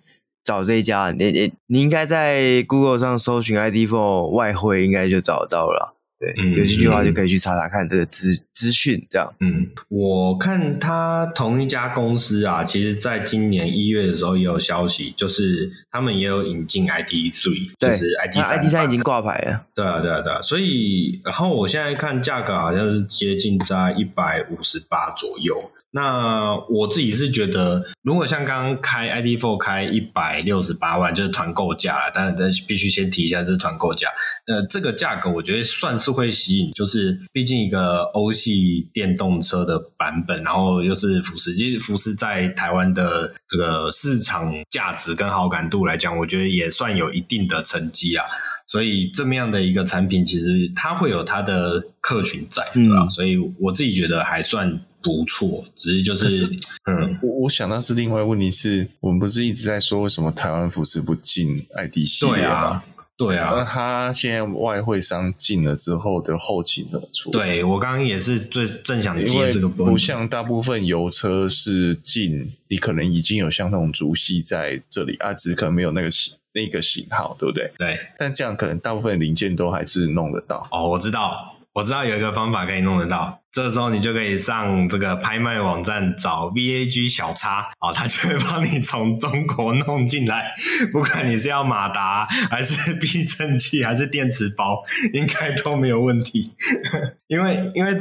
[SPEAKER 1] 找这一家，你你你应该在 Google 上搜寻 ID.4 外汇，应该就找得到了。对，嗯、有兴趣的话就可以去查查看这个资资讯。这样，
[SPEAKER 2] 嗯，我看他同一家公司啊，其实在今年一月的时候也有消息，就是他们也有引进 ID.3，就是 ID.3
[SPEAKER 1] ID.3 已经挂牌了。
[SPEAKER 2] 对啊，对啊，对啊。所以，然后我现在看价格好像是接近在一百五十八左右。那我自己是觉得，如果像刚刚开 ID.4 开一百六十八万，就是团购价，但但必须先提一下这是团购价。呃，这个价格我觉得算是会吸引，就是毕竟一个欧系电动车的版本，然后又是福斯，其实福斯在台湾的这个市场价值跟好感度来讲，我觉得也算有一定的成绩啊。所以这么样的一个产品，其实它会有它的客群在，对吧？嗯，所以我自己觉得还算。不错，只是就是，是嗯，
[SPEAKER 3] 我我想到是另外问题是，我们不是一直在说为什么台湾服饰不进爱迪系列吗？对啊，
[SPEAKER 2] 对啊，
[SPEAKER 3] 那他现在外汇商进了之后的后勤怎么处理？
[SPEAKER 2] 对，我刚刚也是最正想接这个，
[SPEAKER 3] 不像大部分油车是进，你可能已经有像那种竹系在这里啊，只可能没有那个型那个型号，对不对？
[SPEAKER 2] 对，
[SPEAKER 3] 但这样可能大部分零件都还是弄得到。
[SPEAKER 2] 哦，我知道。我知道有一个方法可以弄得到，这时候你就可以上这个拍卖网站找 VAG 小叉，哦，他就会帮你从中国弄进来，不管你是要马达还是 避震器还是电池包，应该都没有问题。因为因为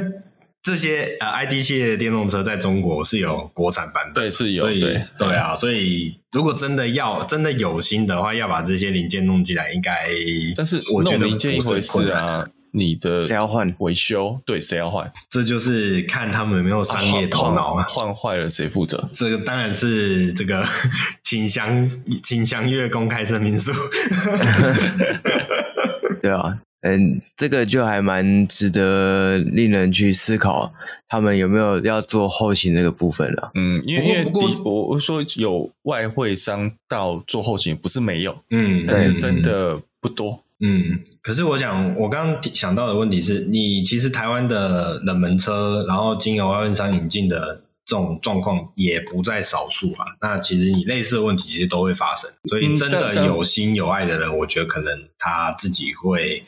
[SPEAKER 2] 这些呃 ID 系列的电动车在中国是有国产版本，
[SPEAKER 3] 对，是有，
[SPEAKER 2] 所以
[SPEAKER 3] 对
[SPEAKER 2] 对啊，所以如果真的要真的有心的话，要把这些零件弄进来，应该，
[SPEAKER 3] 但是我觉得零件一回事啊。你的谁要换维修？对，谁要换？
[SPEAKER 2] 这就是看他们有没有商业头脑啊。
[SPEAKER 3] 换坏了谁负责？
[SPEAKER 2] 这个当然是这个，请详请详阅公开声明书。
[SPEAKER 1] 对啊，嗯，这个就还蛮值得令人去思考，他们有没有要做后勤这个部分了？
[SPEAKER 3] 嗯，因为因为我我说有外汇商到做后勤，不是没有，
[SPEAKER 2] 嗯，
[SPEAKER 3] 但是真的不多。
[SPEAKER 2] 嗯，可是我想，我刚刚想到的问题是你其实台湾的冷门车，然后经由外运商引进的这种状况也不在少数啊。那其实你类似的问题其实都会发生，所以真的有心有爱的人，我觉得可能他自己会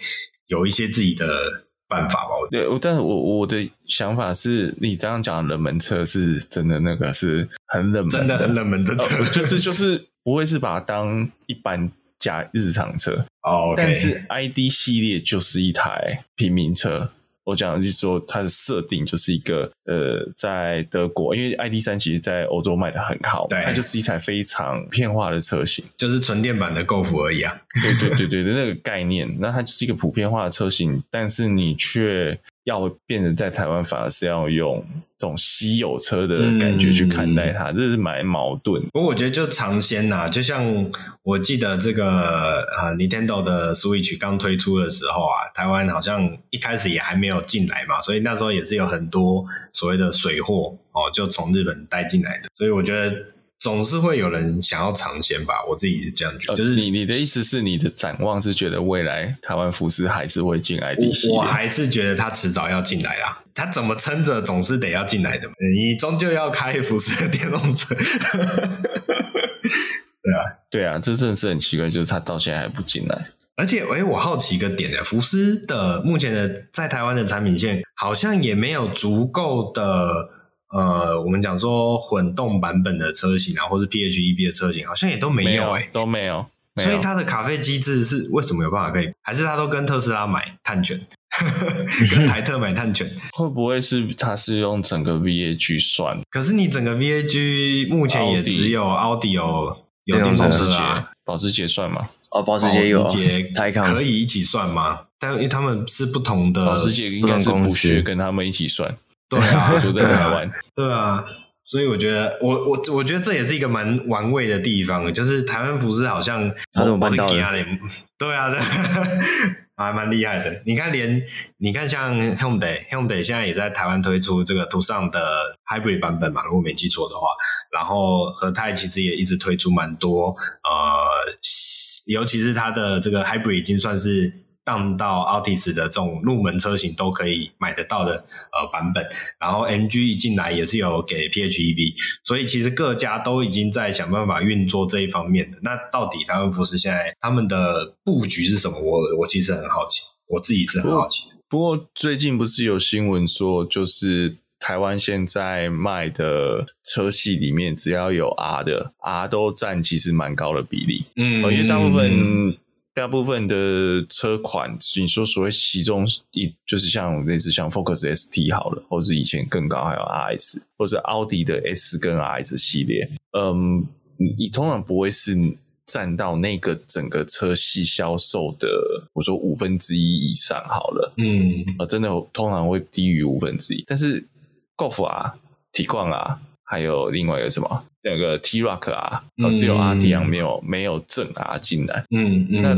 [SPEAKER 2] 有一些自己的办法吧。
[SPEAKER 3] 对，但是我我的想法是你这样讲冷门车是真的那个是很冷门，
[SPEAKER 2] 真的很冷门的车，
[SPEAKER 3] 哦，就是就是不会是把它当一般。加日常车
[SPEAKER 2] 哦，
[SPEAKER 3] 但是 ID 系列就是一台平民车。我讲的就是说，它的设定就是一个呃，在德国，因为 ID 三其实在欧洲卖的很好，
[SPEAKER 2] 对，
[SPEAKER 3] 它就是一台非常片化的车型，
[SPEAKER 2] 就是纯电版的 Golf 而已啊。
[SPEAKER 3] 对对对对对，那个概念，那它就是一个普遍化的车型，但是你却。要变成在台湾，反而是要用这种稀有车的感觉去看待它，嗯、这是蛮矛盾。
[SPEAKER 2] 不过我觉得就尝鲜呐，就像我记得这个呃，Nintendo 的 Switch 刚推出的时候啊，台湾好像一开始也还没有进来嘛，所以那时候也是有很多所谓的水货哦，就从日本带进来的。所以我觉得。总是会有人想要尝鲜吧，我自己是这样觉得。就是
[SPEAKER 3] 你你的意思是你的展望是觉得未来台湾福斯还是会进系列？
[SPEAKER 2] 我还是觉得他迟早要进来啦。他怎么撑着总是得要进来的嘛。你终究要开福斯的电动车。对啊，
[SPEAKER 3] 对啊，这真的是很奇怪，就是他到现在还不进来。
[SPEAKER 2] 而且，哎，我好奇一个点呢，福斯的目前的在台湾的产品线好像也没有足够的。呃，我们讲说混动版本的车型啊，或是 PHEV 的车型，好像也都没有哎、欸，
[SPEAKER 3] 都没有。
[SPEAKER 2] 所以它的卡费机制是为什么有办法可以？还是它都跟特斯拉买碳权？跟 台特买碳权，
[SPEAKER 3] 会不会是它是用整个 VAG 算？
[SPEAKER 2] 可是你整个 VAG 目前也只有奥迪有有电动车啊，
[SPEAKER 3] 保时捷算吗？
[SPEAKER 1] 哦，保时捷有，
[SPEAKER 2] 可以一起算吗？但因为他们是不同的，
[SPEAKER 3] 保时捷应该是不学跟他们一起算。
[SPEAKER 2] 对啊，
[SPEAKER 3] 住在台湾。
[SPEAKER 2] 对啊，所以我觉得，我我我觉得这也是一个蛮玩味的地方，就是台湾服饰好像
[SPEAKER 1] 他怎么办到的？
[SPEAKER 2] 对啊，对，还蛮厉害的。你看，连你看像 Hyundai，Hyundai 现在也在台湾推出这个途尚的 Hybrid 版本嘛，如果没记错的话。然后和泰其实也一直推出蛮多，呃，尤其是它的这个 Hybrid 已经算是。上到 Altis 的这种入门车型都可以买得到的呃版本，然后 MG 一进来也是有给 PHEV，所以其实各家都已经在想办法运作这一方面的。那到底他们不是现在他们的布局是什么？我我其实很好奇，我自己是很好奇。
[SPEAKER 3] 不过最近不是有新闻说，就是台湾现在卖的车系里面，只要有 R 的 R 都占其实蛮高的比例，嗯，因为大部分。大部分的车款，你说所谓其中一就是像类似像 Focus ST 好了，或者以前更高还有 RS，或者奥迪的 S 跟 RS 系列，嗯，你通常不会是占到那个整个车系销售的，我说五分之一以上好了，嗯，啊，真的通常会低于五分之一，但是 Golf 啊、Tiguan 啊。还有另外一个什么，那个 T Rock 啊，哦，只有 RT 没有没有正 R 进来。嗯嗯，那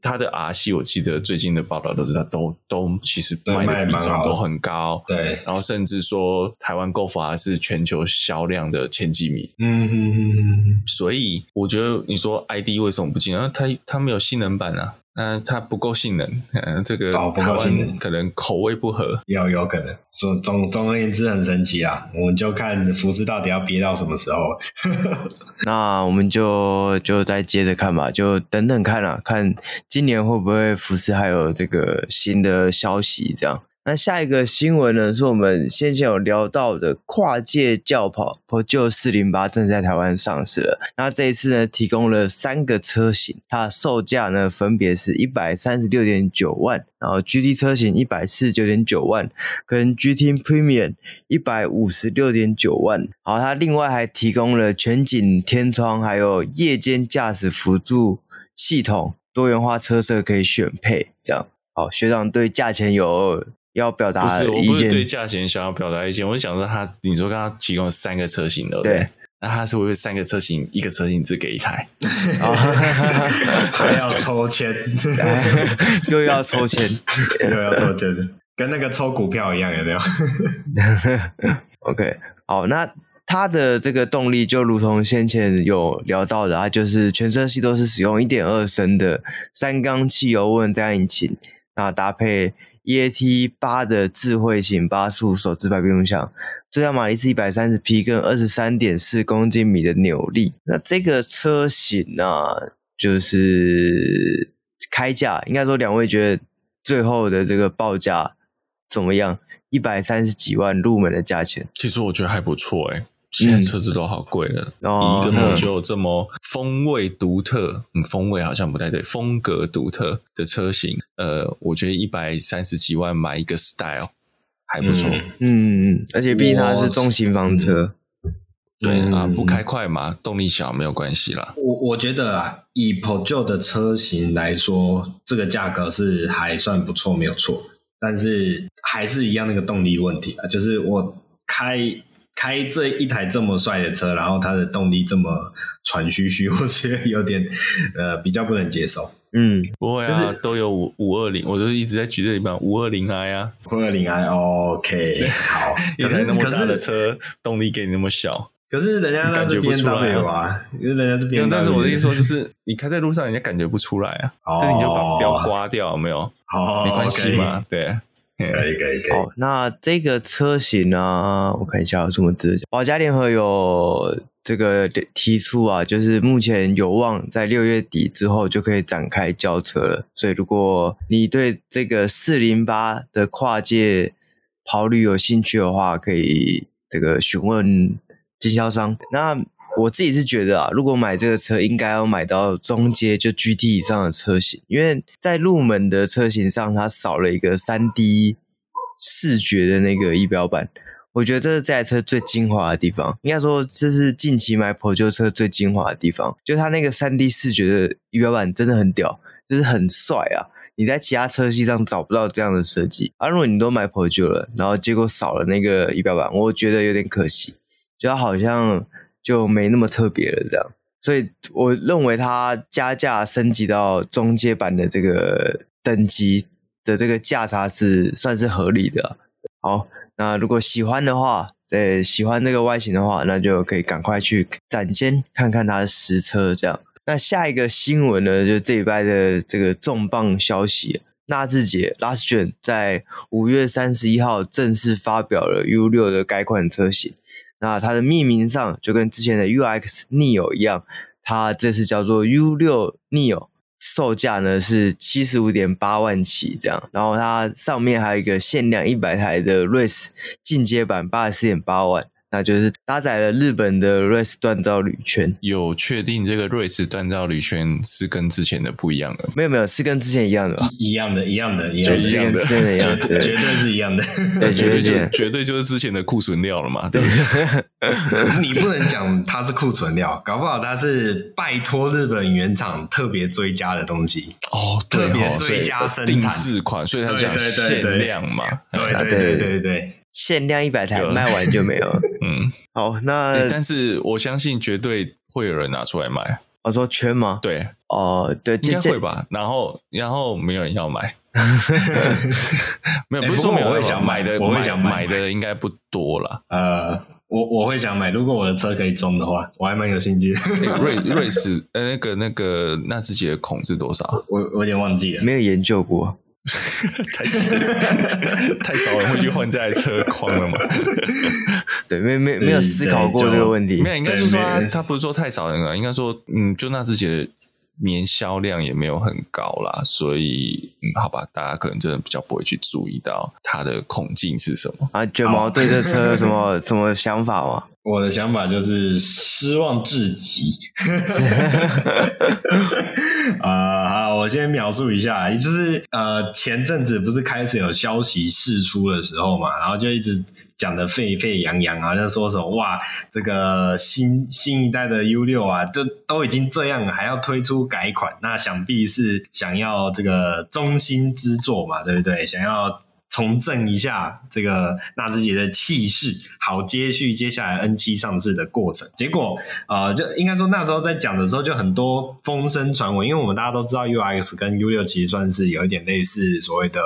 [SPEAKER 3] 它的 R 系，我记得最近的报道都是他都都其实卖的比重都很高。对，然后甚至说台湾 Golf R 是全球销量的前几名。嗯嗯嗯，所以我觉得你说 ID 为什么不进？啊，它它没有性能版啊。嗯，它不够性能，嗯，这个不够性能可能口味不合，
[SPEAKER 2] 有有可能。总总总而言之，很神奇啊！我们就看福斯到底要憋到什么时候。
[SPEAKER 1] 那我们就就再接着看吧，就等等看啊，看今年会不会福斯还有这个新的消息这样。那下一个新闻呢，是我们先前有聊到的跨界轿跑 Peugeot 408正在台湾上市了。那这一次呢，提供了三个车型，它的售价呢分别是一百三十六点九万，然后 GT 车型一百四十九点九万，跟 GT Premium 一百五十六点九万。然后它另外还提供了全景天窗，还有夜间驾驶辅助系统，多元化车色可以选配。这样，好，学长对价钱有。要表达意见，
[SPEAKER 3] 不是，我不是对价钱想要表达意见，我是想说他，你说刚刚提供三个车型的，对，那他是不是三个车型，一个车型只给一台，
[SPEAKER 2] 还要抽签，
[SPEAKER 1] 又要抽签，
[SPEAKER 2] 又要抽签，跟那个抽股票一样，有没有
[SPEAKER 1] ？OK，好，那它的这个动力就如同先前有聊到的，它就是全车系都是使用一点二升的三缸汽油涡轮增压引擎，那搭配。EAT 八的智慧型八速手自排变速箱，最大马力是一百三十匹，跟二十三点四公斤米的扭力。那这个车型呢、啊，就是开价，应该说两位觉得最后的这个报价怎么样？一百三十几万入门的价钱，
[SPEAKER 3] 其实我觉得还不错哎、欸。现在车子都好贵了，嗯、一个 Peugeot 这么风味独特，嗯，风味好像不太对，风格独特的车型，呃，我觉得一百三十几万买一个 Style 还不错，
[SPEAKER 1] 嗯。嗯，而且毕竟它是中型房车，
[SPEAKER 3] 嗯、对啊，不开快嘛，动力小没有关系啦。
[SPEAKER 2] 我我觉得啊，以 Peugeot 的车型来说，这个价格是还算不错，没有错，但是还是一样那个动力问题啊，就是我开。开这一台这么帅的车，然后它的动力这么喘吁吁，我觉得有点呃比较不能接受。
[SPEAKER 3] 嗯，不会啊，就是、都有五五二零，我就一直在举这地方五二零 i 啊，
[SPEAKER 2] 五二零 i，OK，好，
[SPEAKER 3] 可是那么大的车，动力给你那么小，
[SPEAKER 2] 可是人家那是 BMW 啊，因为人家是 BMW，
[SPEAKER 3] 但是我的意思说就是你开在路上，人家感觉不出来啊，这、哦、你就把表刮掉，有没有？哦，没关系嘛，okay. 对。
[SPEAKER 2] 可以可以可以。
[SPEAKER 1] 好，那这个车型呢？我看一下有什么字。宝嘉联合有这个提出啊，就是目前有望在六月底之后就可以展开交车了。所以如果你对这个四零八的跨界跑旅有兴趣的话，可以这个询问经销商。那我自己是觉得啊，如果买这个车，应该要买到中阶就 GT 以上的车型，因为在入门的车型上，它少了一个 3D 视觉的那个仪表板。我觉得这是这台车最精华的地方，应该说这是近期买普旧车最精华的地方，就它那个 3D 视觉的仪表板真的很屌，就是很帅啊！你在其他车系上找不到这样的设计。啊，如果你都买普旧了，然后结果少了那个仪表板，我觉得有点可惜，就好像就没那么特别了这样。所以我认为它加价升级到中阶版的这个等级的这个价差是算是合理的。好。那如果喜欢的话，对，喜欢这个外形的话，那就可以赶快去展间看看它的实车。这样，那下一个新闻呢，就这礼拜的这个重磅消息，纳智捷 Last Gen 在五月三十一号正式发表了 U6 的改款车型。那它的命名上就跟之前的 UX Neo 一样，它这次叫做 U6 Neo。售价呢是七十五点八万起这样，然后它上面还有一个限量一百台的 Race 进阶版八十四点八万。那就是搭载了日本的 Race 锻造铝圈，
[SPEAKER 3] 有确定这个 Race 锻造铝圈是跟之前的不一样的？
[SPEAKER 1] 没有没有，是跟之前一样的吧？
[SPEAKER 2] 一样的，一样的，一样的，
[SPEAKER 1] 是跟之前的一样的，
[SPEAKER 2] 绝对是一样的，
[SPEAKER 1] 对，绝对绝
[SPEAKER 3] 绝对就是之前的库存料了嘛？对，
[SPEAKER 2] 你不能讲它是库存料，搞不好它是拜托日本原厂特别追加的东西
[SPEAKER 3] 哦，
[SPEAKER 2] 特别追加生产
[SPEAKER 3] 定制款，所以它讲限量嘛？
[SPEAKER 2] 对对对对对。
[SPEAKER 1] 限量一百台，卖完就没有了。
[SPEAKER 3] 嗯，
[SPEAKER 1] 好，那
[SPEAKER 3] 但是我相信绝对会有人拿出来卖。
[SPEAKER 1] 我说圈吗？
[SPEAKER 3] 对，
[SPEAKER 1] 哦，对，
[SPEAKER 3] 应该会吧。然后，然后没有人要买。没有，不是说没有人想买的，
[SPEAKER 2] 我会想
[SPEAKER 3] 买的应该不多了。
[SPEAKER 2] 呃，我我会想买，如果我的车可以中的话，我还蛮有兴趣。
[SPEAKER 3] 瑞瑞士，呃，那个那个纳智捷的孔是多少？
[SPEAKER 2] 我我有点忘记了，
[SPEAKER 1] 没有研究过。
[SPEAKER 3] 太少，太少人会去换这台车框了嘛？
[SPEAKER 1] 对，没没没有思考过这个问题。
[SPEAKER 3] 没有，应该是说他他不是说太少人了，应该说嗯，就纳智捷的年销量也没有很高啦，所以嗯，好吧，大家可能真的比较不会去注意到它的孔径是什么
[SPEAKER 1] 啊。卷毛对这车有什么什么想法吗？
[SPEAKER 2] 我的想法就是失望至极。啊，好，我先描述一下，就是呃，前阵子不是开始有消息释出的时候嘛，然后就一直讲得沸沸扬扬啊，就说什么哇，这个新新一代的 U6 啊，就都已经这样了，还要推出改款，那想必是想要这个中心之作嘛，对不对？想要。重振一下这个纳智捷的气势，好接续接下来 N 七上市的过程。结果，呃，就应该说那时候在讲的时候，就很多风声传闻，因为我们大家都知道 UX 跟 U 六其实算是有一点类似所谓的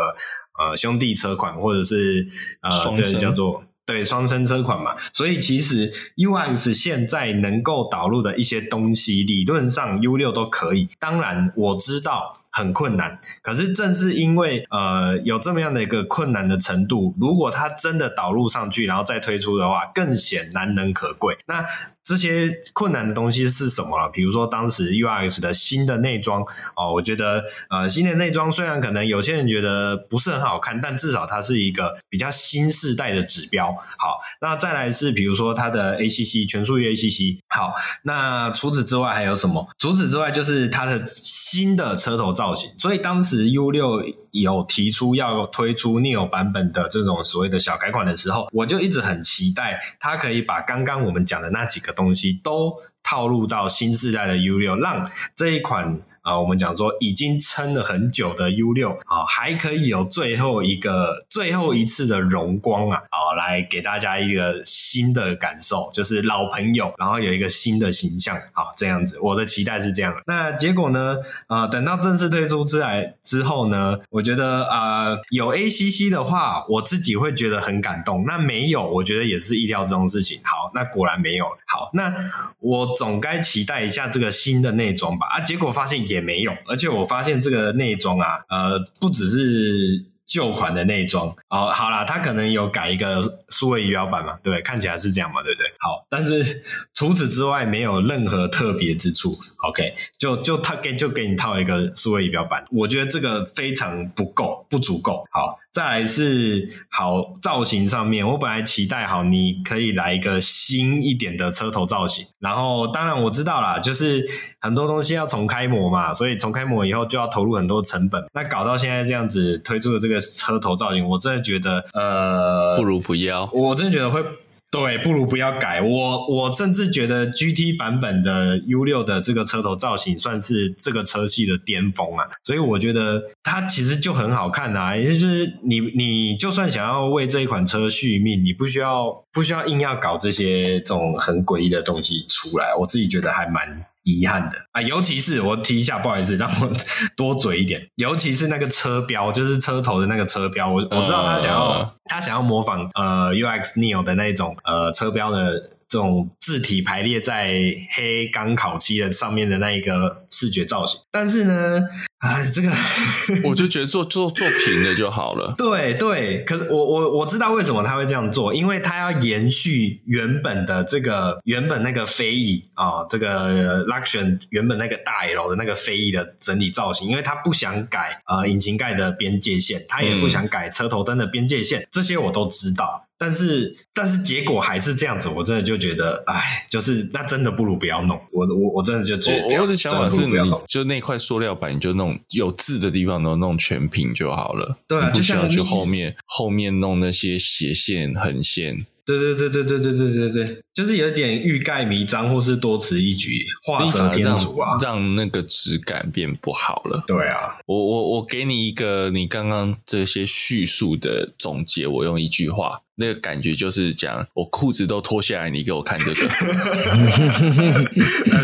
[SPEAKER 2] 呃兄弟车款，或者是呃这个叫做对双生车款嘛。所以其实 UX 现在能够导入的一些东西，理论上 U 六都可以。当然我知道。很困难，可是正是因为呃有这么样的一个困难的程度，如果它真的导入上去，然后再推出的话，更显难能可贵。那这些困难的东西是什么了？比如说当时 UX 的新的内装哦，我觉得呃新的内装虽然可能有些人觉得不是很好看，但至少它是一个比较新世代的指标。好，那再来是比如说它的 ACC 全速域 ACC。好，那除此之外还有什么？除此之外就是它的新的车头造型。所以当时 U6 有提出要推出 Neo 版本的这种所谓的小改款的时候，我就一直很期待它可以把刚刚我们讲的那几个。东西都套入到新时代的 U6，让这一款。啊，我们讲说已经撑了很久的 U6 啊，还可以有最后一个、最后一次的荣光啊，啊，来给大家一个新的感受，就是老朋友，然后有一个新的形象，啊，这样子，我的期待是这样。那结果呢？啊，等到正式推出之来之后呢，我觉得啊，有 ACC 的话，我自己会觉得很感动。那没有，我觉得也是意料之中事情。好，那果然没有。好，那我总该期待一下这个新的内装吧。啊，结果发现也。也没用，而且我发现这个内装啊，呃，不只是旧款的内装哦。好啦，它可能有改一个数位仪表板嘛，对？看起来是这样嘛，对不对？好，但是 除此之外没有任何特别之处。OK，就就他给就给你套一个数位仪表板，我觉得这个非常不够，不足够。好，再来是好造型上面，我本来期待好你可以来一个新一点的车头造型，然后当然我知道啦，就是很多东西要重开模嘛，所以重开模以后就要投入很多成本。那搞到现在这样子推出的这个车头造型，我真的觉得呃，
[SPEAKER 3] 不如不要，
[SPEAKER 2] 我真的觉得会。对，不如不要改。我我甚至觉得 GT 版本的 U6 的这个车头造型算是这个车系的巅峰啊，所以我觉得它其实就很好看啊。也就是你你就算想要为这一款车续命，你不需要不需要硬要搞这些这种很诡异的东西出来。我自己觉得还蛮。遗憾的啊，尤其是我提一下，不好意思，让我多嘴一点。尤其是那个车标，就是车头的那个车标，我我知道他想要、uh, 他想要模仿呃 UX Neo 的那种呃车标的。这种字体排列在黑钢烤漆的上面的那一个视觉造型，但是呢，哎，这个
[SPEAKER 3] 我就觉得做做做平了就好了。
[SPEAKER 2] 对对，可是我我我知道为什么他会这样做，因为他要延续原本的这个原本那个飞翼啊，这个 Luxion 原本那个大 L 的那个飞翼的整体造型，因为他不想改呃引擎盖的边界线，他也不想改车头灯的边界线，嗯、这些我都知道。但是，但是结果还是这样子，我真的就觉得，哎，就是那真的不如不要弄。我我我真的就觉得，
[SPEAKER 3] 我的想法是你，就那块塑料板，你就弄有字的地方都弄全屏就好了。
[SPEAKER 2] 对啊，
[SPEAKER 3] 不需要去后面后面弄那些斜线横线。
[SPEAKER 2] 对对对对对对对对对，就是有点欲盖弥彰，或是多此一举，画蛇添足啊，
[SPEAKER 3] 让那个质感变不好了。
[SPEAKER 2] 对啊，
[SPEAKER 3] 我我我给你一个你刚刚这些叙述的总结，我用一句话。那个感觉就是讲，我裤子都脱下来，你给我看这个，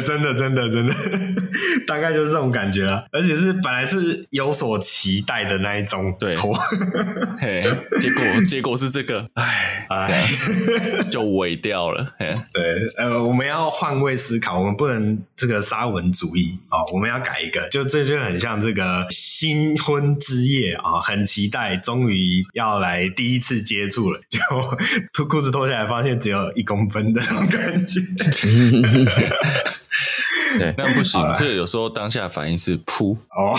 [SPEAKER 2] 真的真的真的，大概就是这种感觉啊，而且是本来是有所期待的那一种，
[SPEAKER 3] 对，嘿，结果结果是这个，哎哎，就萎掉了，嘿，
[SPEAKER 2] 对，呃，我们要换位思考，我们不能这个沙文主义哦，我们要改一个，就这就很像这个新婚之夜啊，很期待，终于要来第一次接触了，就。脱裤子脱下来，发现只有一公分的那种感觉。
[SPEAKER 3] 对，那不行，这个有时候当下反应是噗哦。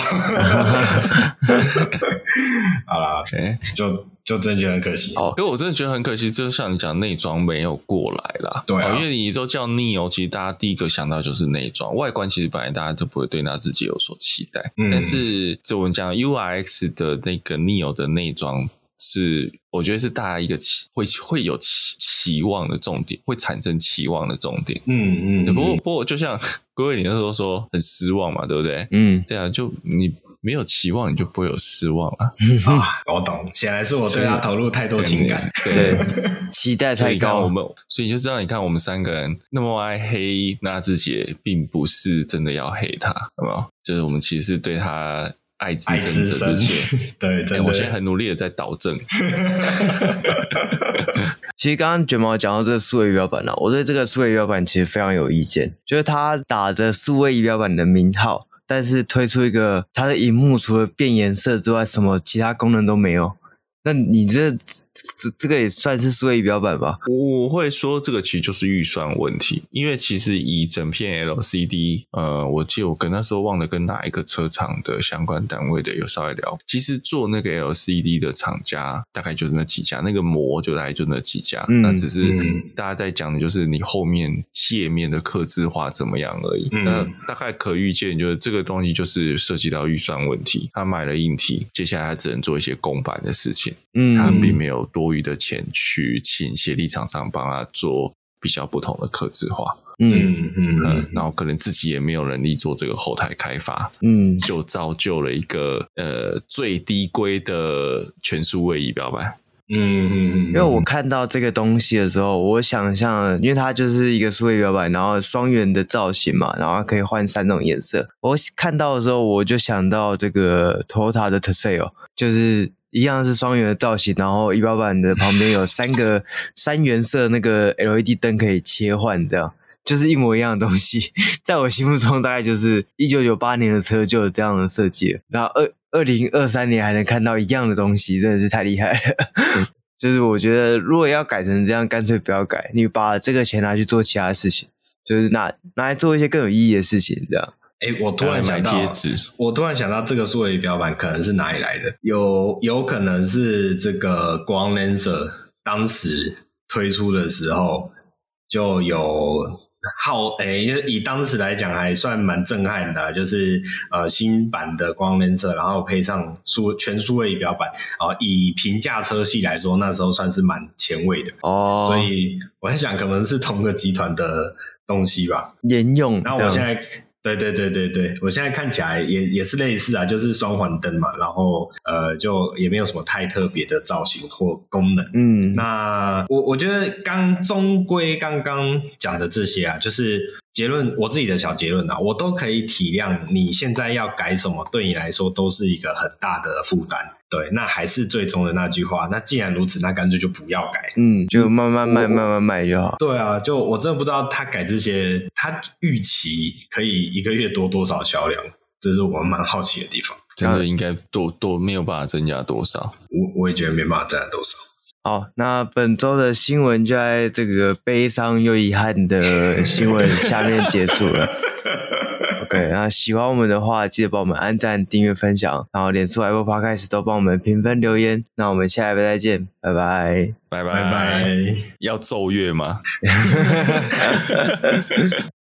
[SPEAKER 2] 好了，OK，就就真的觉得很可惜。
[SPEAKER 3] 哦，因为我真的觉得很可惜，就像你讲，内装没有过来啦。
[SPEAKER 2] 对啊，
[SPEAKER 3] 因为你都叫 Neo，其实大家第一个想到就是内装，外观其实本来大家都不会对那自己有所期待。嗯、但是就我们讲 URX 的那个 Neo 的内装。是，我觉得是大家一个期会会有期期望的重点，会产生期望的重点。
[SPEAKER 2] 嗯嗯。
[SPEAKER 3] 不过不过，就像 各位你那时候说很失望嘛，对不对？
[SPEAKER 1] 嗯，
[SPEAKER 3] 对啊，就你没有期望，你就不会有失望啊。
[SPEAKER 2] 啊，我懂，显然是我对他投入太多情感，
[SPEAKER 3] 对，
[SPEAKER 1] 对 期待太高。
[SPEAKER 3] 我们所以就知道，你看我们三个人那么爱黑那智杰，并不是真的要黑他，好不好？就是我们其实是对他。爱之深者之切，
[SPEAKER 2] 对，真的、欸，
[SPEAKER 3] 我现在很努力的在导正。
[SPEAKER 1] 其实刚刚卷毛讲到这个数位仪表板呢、啊，我对这个数位仪表板其实非常有意见，就是它打着数位仪表板的名号，但是推出一个它的荧幕除了变颜色之外，什么其他功能都没有。那你这这这个也算是数位仪表板吧？
[SPEAKER 3] 我会说这个其实就是预算问题，因为其实以整片 LCD，呃，我记得我跟那时候忘了跟哪一个车厂的相关单位的有稍微聊，其实做那个 LCD 的厂家大概就是那几家，那个膜就大概就那几家，嗯、那只是大家在讲的就是你后面界面的刻字化怎么样而已。嗯、那大概可预见就是这个东西就是涉及到预算问题，他买了硬体，接下来他只能做一些公版的事情。
[SPEAKER 1] 嗯，
[SPEAKER 3] 他并没有多余的钱去请协力厂商帮他做比较不同的刻字化，
[SPEAKER 1] 嗯。嗯
[SPEAKER 3] 嗯，然后可能自己也没有能力做这个后台开发，
[SPEAKER 1] 嗯，
[SPEAKER 3] 就造就了一个呃最低规的全数位仪表板，
[SPEAKER 2] 嗯嗯嗯，
[SPEAKER 1] 因为我看到这个东西的时候，我想象，因为它就是一个数位仪表板，然后双圆的造型嘛，然后可以换三种颜色，我看到的时候我就想到这个 Toyota 的 Tercel，就是。一样是双圆的造型，然后仪表板的旁边有三个 三原色那个 LED 灯可以切换，这样就是一模一样的东西。在我心目中，大概就是一九九八年的车就有这样的设计了，然后二二零二三年还能看到一样的东西，真的是太厉害了。就是我觉得如果要改成这样，干脆不要改，你把这个钱拿去做其他事情，就是拿拿来做一些更有意义的事情，这样。
[SPEAKER 2] 哎，我突然想到，我突然想到这个数位仪表板可能是哪里来的？有有可能是这个国王 Lancer 当时推出的时候就有。好，诶、欸，就以当时来讲，还算蛮震撼的，就是呃新版的光 Lancer，然后配上数全数位仪表板，啊、呃，以平价车系来说，那时候算是蛮前卫的哦。所以我在想，可能是同个集团的东西吧，
[SPEAKER 1] 沿用。
[SPEAKER 2] 那我现在。对对对对对，我现在看起来也也是类似啊，就是双环灯嘛，然后呃，就也没有什么太特别的造型或功能。嗯，那我我觉得刚终归刚刚讲的这些啊，就是结论，我自己的小结论啊，我都可以体谅你现在要改什么，对你来说都是一个很大的负担。对，那还是最终的那句话。那既然如此，那干脆就不要改，
[SPEAKER 1] 嗯，就慢慢卖，慢慢卖就好。
[SPEAKER 2] 对啊，就我真的不知道他改这些，他预期可以一个月多多少销量，这是我蛮好奇的地方。
[SPEAKER 3] 真的应该多多没有办法增加多少，
[SPEAKER 2] 我我也觉得没办法增加多少。
[SPEAKER 1] 好，那本周的新闻就在这个悲伤又遗憾的新闻下面结束了。OK，那喜欢我们的话，记得帮我们按赞、订阅、分享，然后脸书、Apple Podcast 都帮我们评分、留言。那我们下一回再见，拜拜，
[SPEAKER 3] 拜拜拜，要奏乐吗？